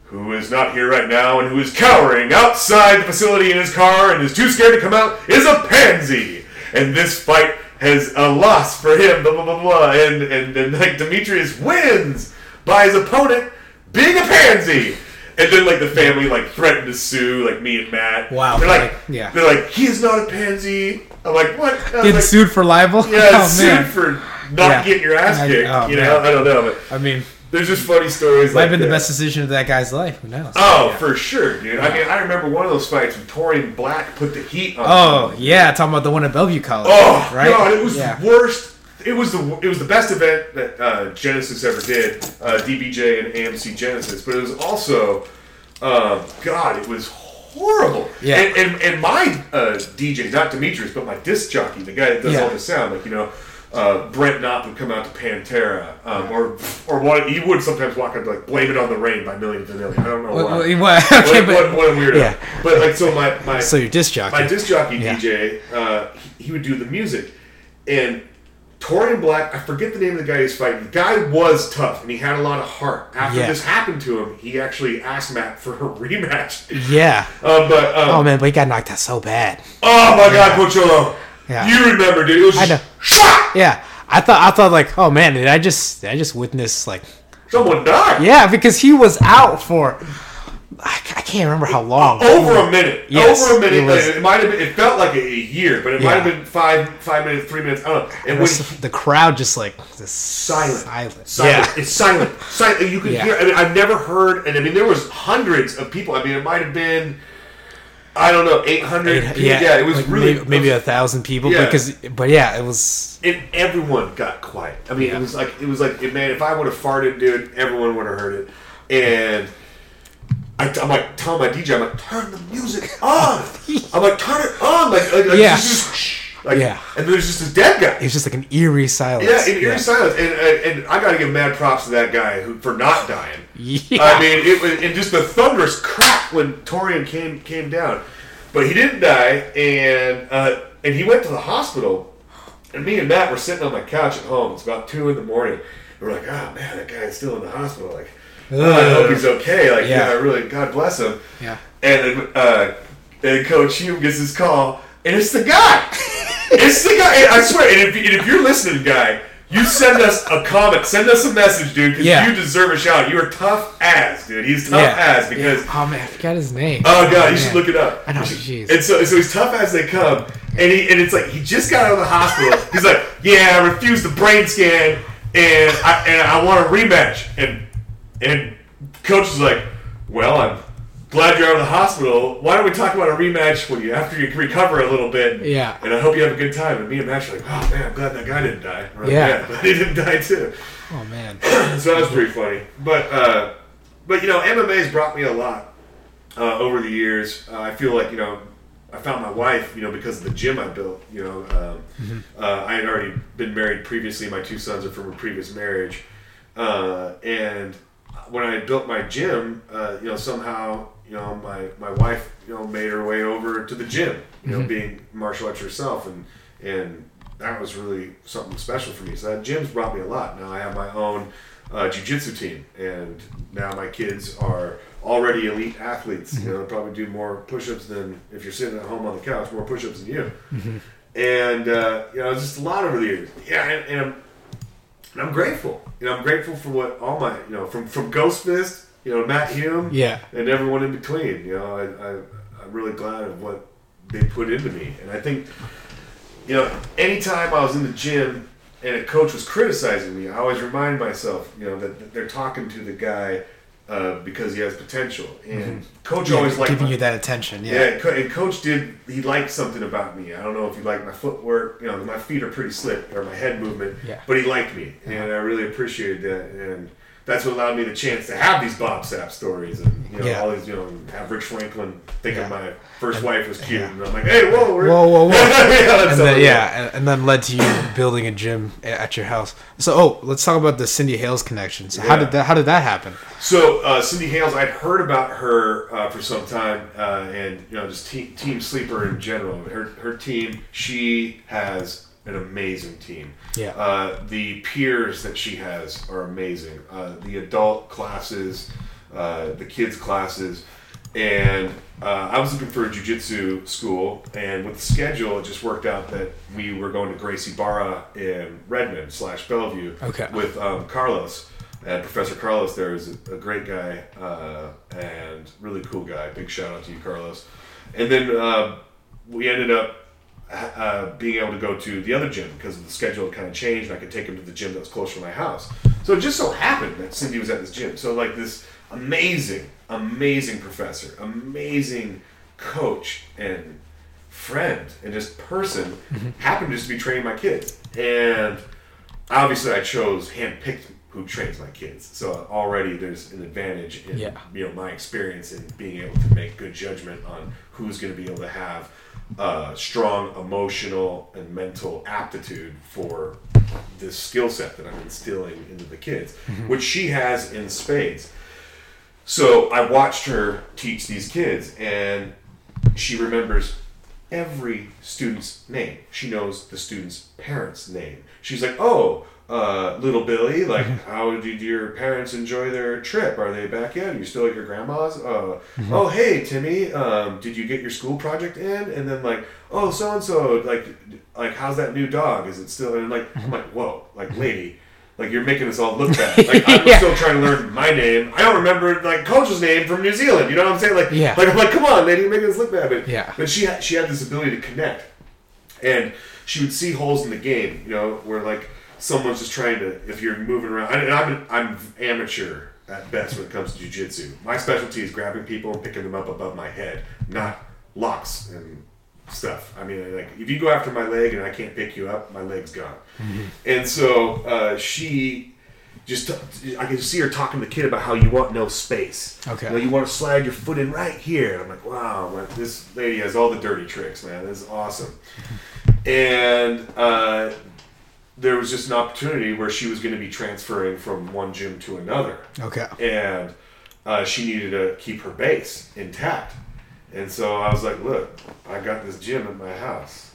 who is not here right now and who is cowering outside the facility in his car and is too scared to come out, is a pansy. And this fight has a loss for him, blah, blah, blah, blah. And, and, and like, Demetrius wins by his opponent being a pansy. And then, like, the family, like, threatened to sue, like, me and Matt. Wow, They're like, like, yeah. They're like, he is not a pansy. I'm like, what? I Getting like, sued for libel? yeah, oh, sued man. for not Yeah. getting your ass I- kicked. oh, you know. I don't know, but I mean, there's just funny stories. might like have been the best decision of that guy's life. Who knows? Oh, Yeah. for sure, dude. I mean, I remember one of those fights when Torian Black put the heat on. Oh yeah, talking about the one at Bellevue College. Oh right? god, it was yeah. worst. It was the it was the best event that uh, Genesis ever did, uh, DBJ and AMC Genesis. But it was also, um, God, it was horrible. Yeah. And and, and my uh, DJ, not Demetrius, but my disc jockey, the guy that does Yeah. all the sound, like you know. Uh, Brent Knopf would come out to Pantera, um, or or what he would sometimes walk up like "Blame It on the Rain" by Milli Vanilli. I don't know why. what, what- okay, what, but what, what a weirdo. Yeah. But like, so my my so your disc jockey. my disc jockey Yeah. DJ, uh, he, he would do the music, and Torian Black, I forget the name of the guy he's fighting. The guy was tough, and he had a lot of heart. After Yeah. this happened to him, he actually asked Matt for a rematch. yeah. Um, but um, Oh man, but he got knocked out so bad. oh my God, Pocholo, Yeah. you remember, dude? It was I know. shot. Yeah, I thought I thought like, oh man, did I just did I just witness like Someone died. yeah because he was out for I, I can't remember how long. Over a minute. Yes, Over a minute. it was- It, might have been. It felt like a, year, but it might have been five, five minutes, three minutes. I don't know. And when the crowd just like this silent, silent. silent. Yeah. It's silent. Silent. You could Yeah. hear. I mean, I've never heard, and I mean, there was hundreds of people. I mean, it might have been, I don't know, eight hundred. Yeah, Yeah, it was like really maybe, maybe a thousand people Yeah. because but yeah, it was and everyone got quiet. I mean, Yeah. it was like it was like man, if I would have farted, dude, everyone would have heard it. And I, am like telling my DJ, I'm like, turn the music on. I'm like, turn it on, like, like, like Yeah. just, shh. like, Yeah. And there's just this dead guy. it was just like an eerie silence. Yeah, in eerie silence, and, and and I got to give mad props to that guy who for not dying. Yeah. I mean, it was and just the thunderous crack when Torian came came down, but he didn't die, and uh, and he went to the hospital, and me and Matt were sitting on my couch at home. It's about two in the morning. We're like, oh man, that guy's still in the hospital. Like, I hope he's okay. Like, yeah, Yeah. I really, God bless him. Yeah. And then, uh, and Coach Hume gets his call, and it's the guy. it's the guy. I swear, and if, and if you're listening, guy, you send us a comment, send us a message, dude, because Yeah. you deserve a shout. You are tough as, dude. He's tough Yeah. as because. oh man, I forgot his name. Oh god, you should look it up. I know, jeez. And so, so he's tough as they come, and he and it's like he just got out of the hospital. He's like, yeah, I refused the brain scan, and I and I want a rematch. And and coach is like, well, I'm glad you're out of the hospital. Why don't we talk about a rematch when you after you recover a little bit? Yeah. And I hope you have a good time. And me and Matt are like, oh man, I'm glad that guy didn't die. Like, Yeah. but he didn't die too. Oh man. So that was pretty funny. But uh, but you know, MMA's brought me a lot uh, over the years. Uh, I feel like you know, I found my wife, you know, because of the gym I built. You know, um, uh, I had already been married previously. My two sons are from a previous marriage, uh, and when I built my gym, uh, you know, somehow. You know, my, my wife, you know, made her way over to the gym. You know, being martial arts herself, and and that was really something special for me. So that gym's brought me a lot. Now I have my own uh, jiu-jitsu team, and now my kids are already elite athletes. You know, probably do more push-ups than if you're sitting at home on the couch, more push-ups than you. And uh, you know, just a lot over the years. Yeah, and, and and I'm grateful. You know, I'm grateful for what all my you know from from Ghost Fist, you know, Matt Hume, Yeah. and everyone in between. You know, I, I I'm really glad of what they put into me, and I think you know, anytime I was in the gym and a coach was criticizing me, I always remind myself, you know, that, that they're talking to the guy uh, because he has potential. And coach Mm-hmm. Yeah, always liked giving my, you that attention. yeah, Yeah. and co- and coach did. He liked something about me. I don't know if he liked my footwork. You know, my feet are pretty slick, or my head movement. Yeah. But he liked me, and I really appreciated that. And that's what allowed me the chance to have these Bob Sapp stories, and you know, Yeah. all these, you know, have Rich Franklin thinking Yeah. my first wife was cute, Yeah. and I'm like, hey, whoa. Whoa, whoa, whoa. yeah, and then, yeah, and, and then led to you building a gym at your house. So, oh, let's talk about the Cindy Hales connection. So, how did that? How did that happen? So uh, Cindy Hales, I'd heard about her uh, for some time, uh, and you know, just team, team sleeper in general. Her her team, she has an amazing team. Yeah. Uh, the peers that she has are amazing. Uh, the adult classes, uh, the kids classes, and uh, I was looking for a jujitsu school, and with the schedule, it just worked out that we were going to Gracie Barra in Redmond slash Bellevue Okay. with um, Carlos. And Professor Carlos there is a, a great guy uh, and really cool guy. Big shout out to you, Carlos. And then uh, we ended up uh, being able to go to the other gym because the schedule had kind of changed, and I could take him to the gym that was closer to my house. So it just so happened that Cindy was at this gym. So like this amazing, amazing professor, amazing coach, and friend, and just person happened to just be training my kids. And obviously, I chose handpicked who trains my kids. So already there's an advantage in Yeah. you know my experience in being able to make good judgment on who's going to be able to have uh, strong emotional and mental aptitude for this skill set that I'm instilling into the kids, which she has in spades. So I watched her teach these kids, and she remembers every student's name. She knows the student's parents' name. She's like, "Oh, uh, little Billy, like, how did your parents enjoy their trip? Are they back yet? Are you still at your grandma's? Uh, Oh, hey, Timmy, um, did you get your school project in? And then like, oh, so and so, like, like, how's that new dog? Is it still? And like, I'm like, whoa, like, lady." Like you're making us all look bad. Like I'm Yeah. still trying to learn my name. I don't remember like coach's name from New Zealand. You know what I'm saying? Like, Yeah. like I'm like, come on, lady, you're making us look bad. But, Yeah. but she she had this ability to connect, and she would see holes in the game. You know, where like someone's just trying to if you're moving around. And I'm I'm amateur at best when it comes to jujitsu. My specialty is grabbing people and picking them up above my head, not locks and stuff. I mean, like if you go after my leg and I can't pick you up, my leg's gone. And so uh, she just I can see her talking to the kid about how you want no space. Okay. You, know, you want to slide your foot in right here. And I'm like, wow, man, this lady has all the dirty tricks, man. This is awesome. And uh, there was just an opportunity where she was going to be transferring from one gym to another Okay. and uh, she needed to keep her base intact. And so I was like, "Look, I got this gym at my house.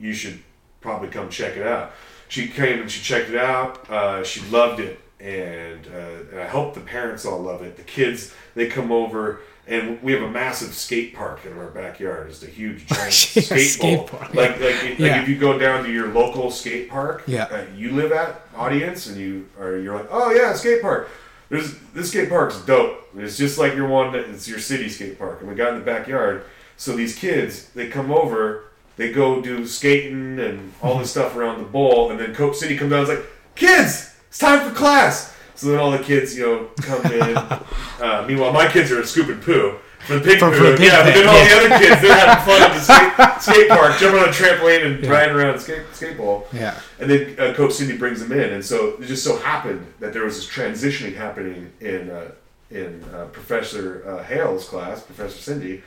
You should probably come check it out." She came and she checked it out. Uh, she loved it, and, uh, and I hope the parents all love it. The kids they come over. And we have a massive skate park in our backyard. It's a huge giant Yeah, skate, skate bowl. park. Like, like, like Yeah. if you go down to your local skate park, Yeah. uh, you live at audience, and you are you're like, oh yeah, skate park. There's this skate park's dope. It's just like your one. that- It's your city skate park, and we got in the backyard. So these kids, they come over, they go do skating and all this stuff around the bowl, and then Coach Cindy comes down. and is like, kids, it's time for class. So then all the kids, you know, come in. uh, meanwhile, my kids are scooping poo. For the pig For- poo, for the pig yeah. But then all yeah. the other kids, they're having fun at the skate, skate park, jumping on a trampoline and riding around a skate, skate ball. Yeah. And then uh, Coach Cindy brings them in, and so it just so happened that there was this transitioning happening in uh, in uh, Professor uh, Hale's class, Professor Cindy,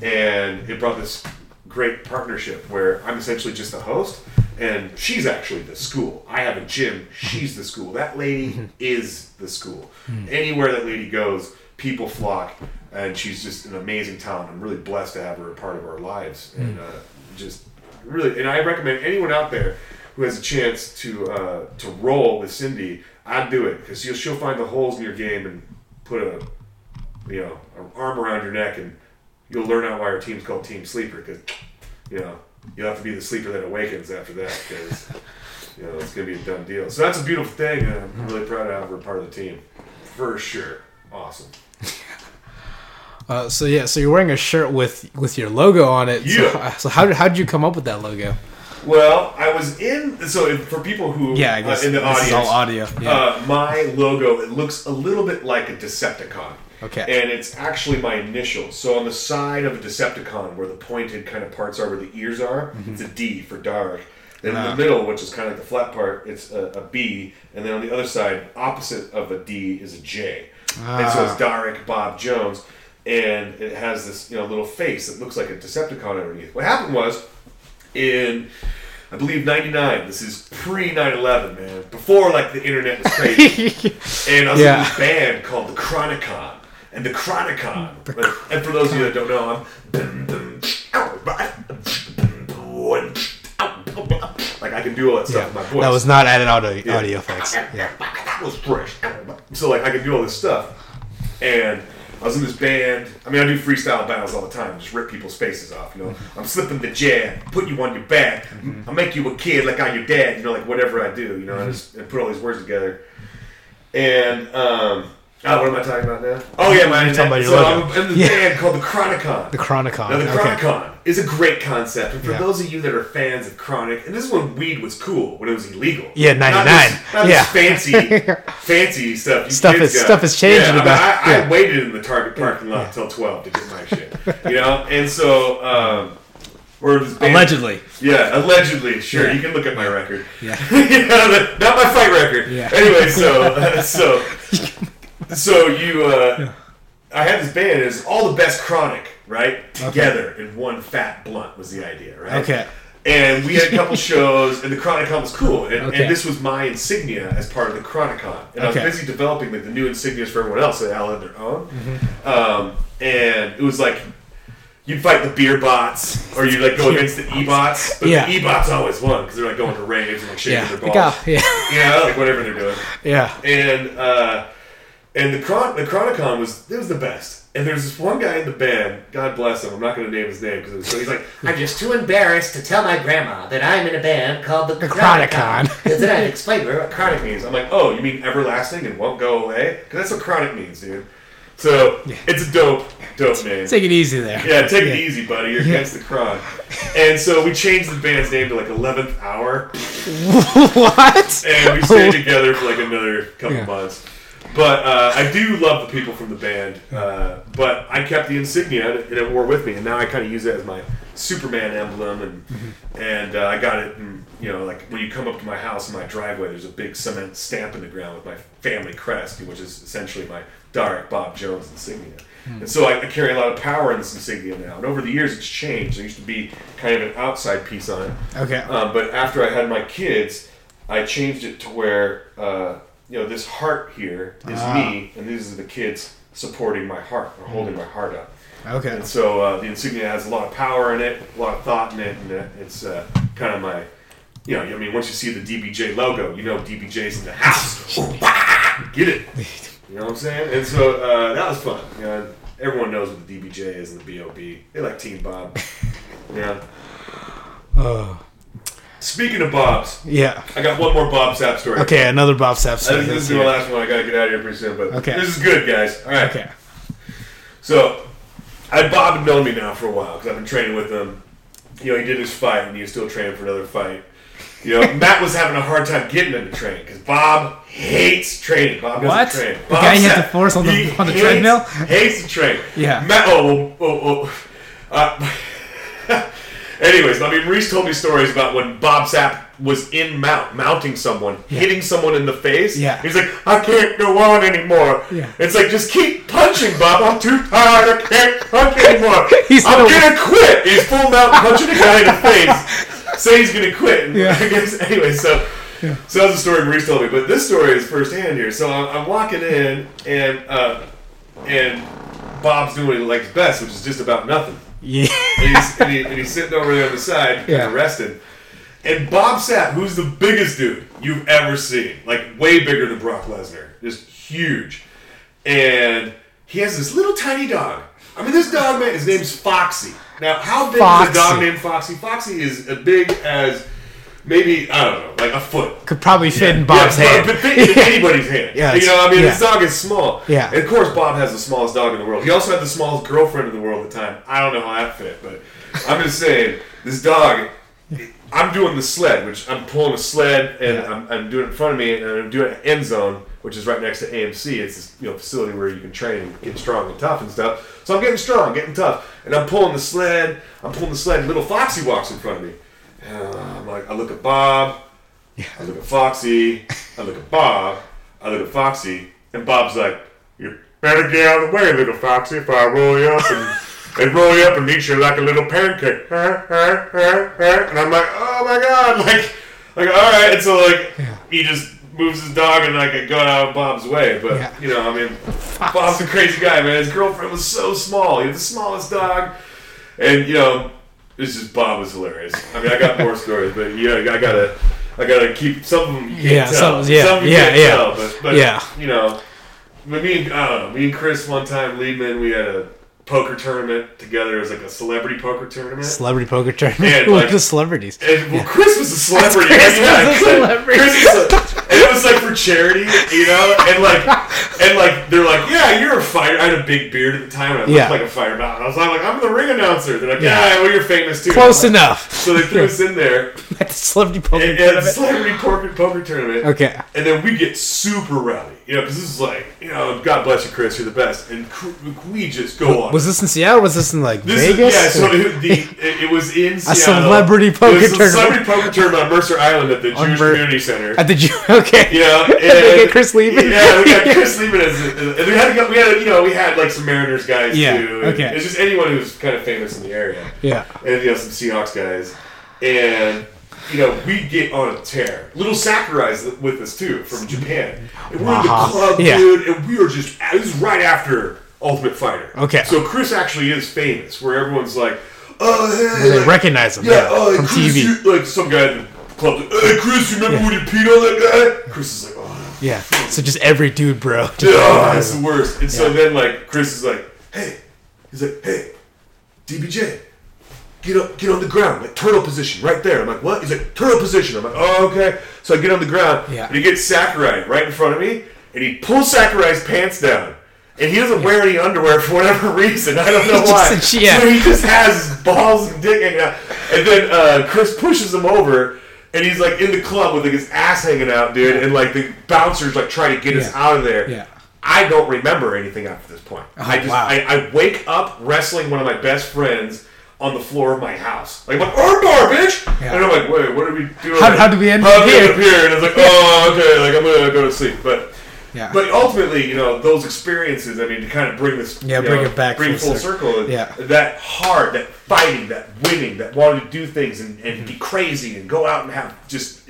and it brought this great partnership where I'm essentially just the host, and she's actually the school. I have a gym; she's the school. That lady is the school. Anywhere that lady goes, people flock, and she's just an amazing talent. I'm really blessed to have her a part of our lives, and uh, just really. And I recommend anyone out there who has a chance to uh, to roll with Cindy, I'd do it because she'll, she'll find the holes in your game and put a you know an arm around your neck, and you'll learn out why our team's called Team Sleeper because you know you'll have to be the sleeper that awakens after that because you know it's gonna be a done deal. So that's a beautiful thing, and I'm really proud to have her part of the team for sure. Awesome. Uh, so yeah, so you're wearing a shirt with with your logo on it. Yeah. So, so how did how did you come up with that logo? Well, I was in so for people who Yeah, I guess uh, in the audience all audio. Yeah. Uh, my logo it looks a little bit like a Decepticon. Okay. And it's actually my initials. So on the side of a Decepticon, where the pointed kind of parts are, where the ears are, it's a D for dark. Then in Mm-hmm. Ah. the middle, which is kind of like the flat part, it's a, a B. And then on the other side, opposite of a D, is a J. And so Ah. it's Derek Bob Jones, and it has this you know little face that looks like a Decepticon underneath. What happened was in I believe 99. This is pre 9 11, man. Before, like, the internet was crazy. and I was Yeah. in this band called the Chronicon. And the mm, Chronicon, and for those of you that don't know, I'm like I can do all that stuff with my voice. that was not added audio audio effects. Yeah. That was fresh. So like I can do all this stuff, and I was in this band. I mean, I do freestyle battles all the time. Just rip people's faces off. You know, mm-hmm. I'm slipping the jab, put you on your back. Mm-hmm. I'll make you a kid like I'm your dad. You know, like whatever I do. You know, I mm-hmm. just I put all these words together, and um, Oh, what am I talking about now? Oh yeah, my You're talking about your so logo. I'm in the Yeah. band called the Chronicon. The Chronicon. Now, the okay. Chronicon is a great concept, and for Yeah. those of you that are fans of Chronic, and this is when weed was cool, when it was illegal. Yeah, Not 99. this- Not Yeah. this fancy, fancy stuff. you Stuff is- got. stuff is changing Yeah, I, mean, about- I, I waited in the Target parking lot until twelve to get my shit. You know, and so um, we're Allegedly. Yeah, allegedly. Sure, Yeah. you can look at my record. Yeah. you know, not my fight record. Yeah. Anyway, so uh, so so you, uh, I had this band. It was all the best chronic, right, together in one fat blunt was the idea, right? Okay. And we had a couple shows, and the Chronicon was cool. And, Okay. and this was my insignia as part of the Chronicon. And I was busy developing like the new insignias for everyone else. So they all had their own. Mm-hmm. Um, and it was like you'd fight the beer bots, or you'd like go against the e bots. But Yeah. the e bots always won because they're like going to raves and like shaking Yeah. their Like, balls. yeah. You know, like whatever they're doing. Yeah. And uh, and the Chron- the Chronicon was it was the best. And there's this one guy in the band. God bless him. I'm not going to name his name because so he's like, I'm just too embarrassed to tell my grandma that I'm in a band called the, Chronicon. Because then I'd explain to her what chronic means. I'm like, oh, you mean everlasting and won't go away? Because that's what chronic means, dude. So it's a dope, dope name. Take it easy there. Yeah, take Yeah. it easy, buddy. You're against the cron. And so we changed the band's name to like 11th Hour, what? and we stayed together for like another couple Yeah. months. But uh, I do love the people from the band. Uh, but I kept the insignia and it wore with me, and now I kind of use it as my Superman emblem, and Mm-hmm. and uh, I got it. And, you know, like when you come up to my house in my driveway, there's a big cement stamp in the ground with my family crest, which is essentially my Derek Bob Jones insignia. Hmm. And so I, I carry a lot of power in this insignia now. And over the years, it's changed. There used to be kind of an outside piece on it. Okay. Um, but after I had my kids, I changed it to where uh, you know this heart here is Ah. me, and these are the kids supporting my heart or holding my heart up. Okay. And so uh, the insignia has a lot of power in it, a lot of thought in it, and uh, it's uh, kind of my. You know, I mean, once you see the DBJ logo, you know DBJ's in the house. Get it? You know what I'm saying? And so uh, that was fun. You know, everyone knows what the DBJ is and the BOB. They like Team Bob. Yeah. Oh. Speaking of Bobs, Yeah. I got one more Bob Sapp story. Okay, another Bob Sapp I story. think this is the last one. I gotta get out of here pretty soon, but Okay. this is good, guys. All right. Okay. So, I Bob had known me now for a while because I've been training with him. You know, he did his fight and he was still training for another fight. You know, Matt was having a hard time getting him to train because Bob hates training. Bob doesn't What? train. The guy you have Sapp- to force on the- on the hates- treadmill? Hates to train. Yeah. Matt. Oh, oh, oh. Uh, anyways, I mean, Reese told me stories about when Bob Sapp was in mount, mounting someone, hitting someone in the face. Yeah. He's like, I can't go on anymore. Yeah. It's like, just keep punching, Bob. I'm too tired. I can't punch anymore. He's I'm gonna- gonna quit. He's full mount punching a guy in the face. Say he's gonna quit. Yeah. I guess anyway. So, so that's the story Reese told me. But this story is firsthand here. So I'm, I'm walking in, and uh, and Bob's doing what he likes best, which is just about nothing. Yeah. And he's, and, he, and he's sitting over there on the side, Yeah. resting. And Bob Sapp, who's the biggest dude you've ever seen, like way bigger than Brock Lesnar, just huge. And he has this little tiny dog. I mean, this dog, man, his name's Foxy. Now, how big is a dog named Foxy? Foxy is as big as maybe, I don't know, like a foot. Could probably fit in Bob's yeah, hand. But fit in anybody's hand. Yeah, you know, I mean, yeah. this dog is small. Yeah. And of course, Bob has the smallest dog in the world. He also had the smallest girlfriend in the world at the time. I don't know how that fit, but I'm just saying, this dog. I'm doing the sled, which I'm pulling a sled, and Yeah. I'm, I'm doing it in front of me, and I'm doing an end zone, which is right next to AMC. It's this you know facility where you can train and get strong and tough and stuff. So I'm getting strong, getting tough, and I'm pulling the sled. I'm pulling the sled. And little Foxy walks in front of me. I'm like, I look at Bob. I look at Foxy. I look at Bob. I look at Foxy, and Bob's like, "You better get out of the way, little Foxy, if I roll you up and." And roll you up and eat you like a little pancake. And I'm like, oh my god, like, like all right. And so like, he just moves his dog and like I got out of Bob's way. But Yeah. you know, I mean, Bob's a crazy guy, man. His girlfriend was so small. He had the smallest dog, and you know, it's is Bob was hilarious. I mean, I got more stories, but yeah, I gotta, I gotta keep some of them. Yeah, tell. some- yeah, some yeah, yeah. tell, but, but Yeah. you know, but me and I don't know, me and Chris one time Leben, we had a poker tournament together. It was like a celebrity poker tournament. Celebrity poker tournament. And, like- at the celebrities. And well, Chris was a celebrity. Chris Yeah, was a celebrity. Chris was a- and it was like for charity, you know, and like, and like they're like, yeah, you're a fighter. I had a big beard at the time, and I looked Yeah. like a. And I was like, I'm the ring announcer. They're like, Yeah. yeah, well, you're famous too. Close like- enough. So they threw us in there At the celebrity poker and, and tournament. celebrity poker, poker tournament. Okay. And then we get super rowdy, you know, because this is like, you know, God bless you, Chris, you're the best, and we just go on. Was this in Seattle? Was this in like This Vegas? Is, yeah, so it, the, it, was in Seattle. celebrity poker it was a celebrity poker tournament on Mercer Island at the On Jewish Mer- Community Center. At the Jew. Okay. You know, and, They get Chris Leben? Yeah, we got Chris Leben as, and we had, we had, you know, we had like some Mariners guys Yeah, too. okay. It's just anyone who's kind of famous in the area, Yeah. and you know, some Seahawks guys, and you know, we get on a tear. Little Sakurai's with us too from Japan, and we're in the club, Yeah. dude, and we are just. This is right after Ultimate Fighter. Okay. So Chris actually is famous, where everyone's like, uh, "Oh, hey, They like- recognize him. yeah, Yeah. oh, from Chris, TV. you- like some guy at the club. Like, hey, Chris, you remember when you peed on that guy? Chris is like, oh, Yeah. So just every dude, bro. Oh that's the worst. And so then like Chris is like, hey, he's like, hey, DBJ, get up, get on the ground, like turtle position, right there. I'm like, what? He's like, turtle position. I'm like, oh, okay. So I get on the ground, Yeah. and he gets Sakurai right in front of me, and he pulls Sakurai's pants down. And he doesn't wear any underwear for whatever reason. I don't know why. just yeah. So he just has his balls and dick hanging out. And then uh, Chris pushes him over, and he's like in the club with like his ass hanging out, dude. And like the bouncers like try to get us out of there. Yeah. I don't remember anything after this point. I just Oh, wow. I, I wake up wrestling one of my best friends on the floor of my house. Like, I'm like, armbar, bitch! Yeah. And I'm like, wait, what are we doing? How- how did we end How up here? here? And I was like, oh, okay, like I'm gonna go to sleep. But Yeah. but ultimately, you know, those experiences, I mean, to kind of bring this, Yeah, bring know, it back bring full full circle. Yeah. That hard, that fighting, that winning, that wanting to do things and, and Mm-hmm. be crazy and go out and have just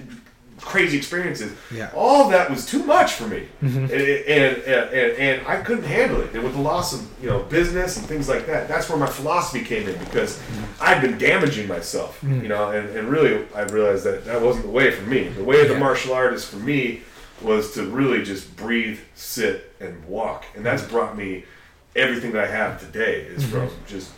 crazy experiences. Yeah. Mm-hmm. All that was too much for me, and, and, and and and I couldn't handle it. And with the loss of you know business and things like that, that's where my philosophy came in because Mm-hmm. I'd been damaging myself, you know, and, and really I realized that that wasn't the way for me. The way of the Yeah. martial artist for me was to really just breathe, sit, and walk, and that's Mm-hmm. brought me everything that I have today is from just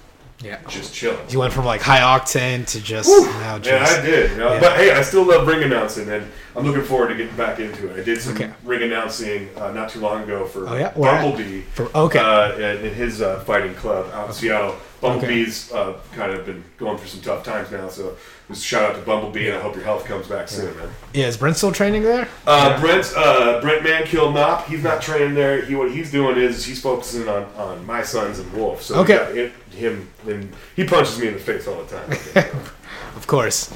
Yeah. just chilling. You went from like high octane to just now Yeah. I did. You know? Yeah. But hey, I still love ring announcing, and I'm looking forward to getting back into it. I did some Okay. ring announcing uh, not too long ago for Oh, yeah? Where at? Bumblebee. For- okay. Uh, in, in his uh, fighting club out in Seattle. Bumblebee's uh, kind of been going through some tough times now, so just shout out to Bumblebee, and I hope your health comes back soon, man. Yeah, is Brent still training there? Uh, Brent uh, Brent Mankill Knopp, he's not training there. He what he's doing is he's focusing on, on my sons and Wolf. So we Okay. got it- him and he punches me in the face all the time. Of course.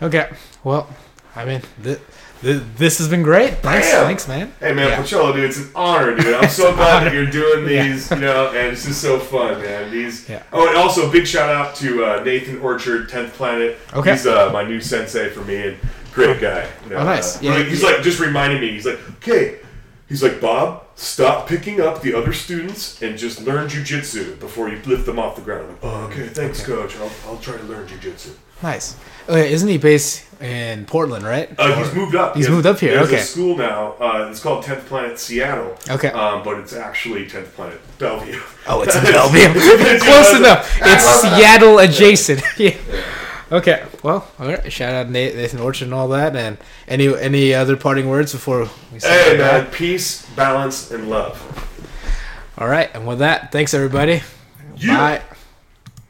Okay. Well, I mean, th- this has been great. Thanks, Damn. thanks, man. Hey man, Yeah. Dude, it's an honor, dude. I'm so glad that you're doing Yeah. these, you know, and it's just so fun, man. These. Yeah. Oh, and also big shout out to uh, Nathan Orchard, Tenth Planet. Okay. He's uh, my new sensei for me and great guy. You know, Oh, nice. uh, Yeah, he's yeah. like just reminding me. He's like, okay. He's like, Bob, stop picking up the other students and just learn jujitsu before you lift them off the ground. I'm like, oh, okay, thanks, coach. I'll, I'll try to learn jujitsu. Nice. Oh, yeah, isn't he based in Portland, right? Uh, he's moved up. He's There's- moved up here, There's okay. a school now. Uh, it's called Tenth Planet Seattle. Okay. Um, but it's actually Tenth Planet Bellevue. Oh, it's in Bellevue. It's- Close enough. It's love that. Seattle adjacent. yeah. Okay. Well, all right. Shout out Nate, Nathan Orchard and all that. And any any other parting words before we say Hey goodbye? man, peace, balance, and love. All right. And with that, thanks everybody. You. Bye.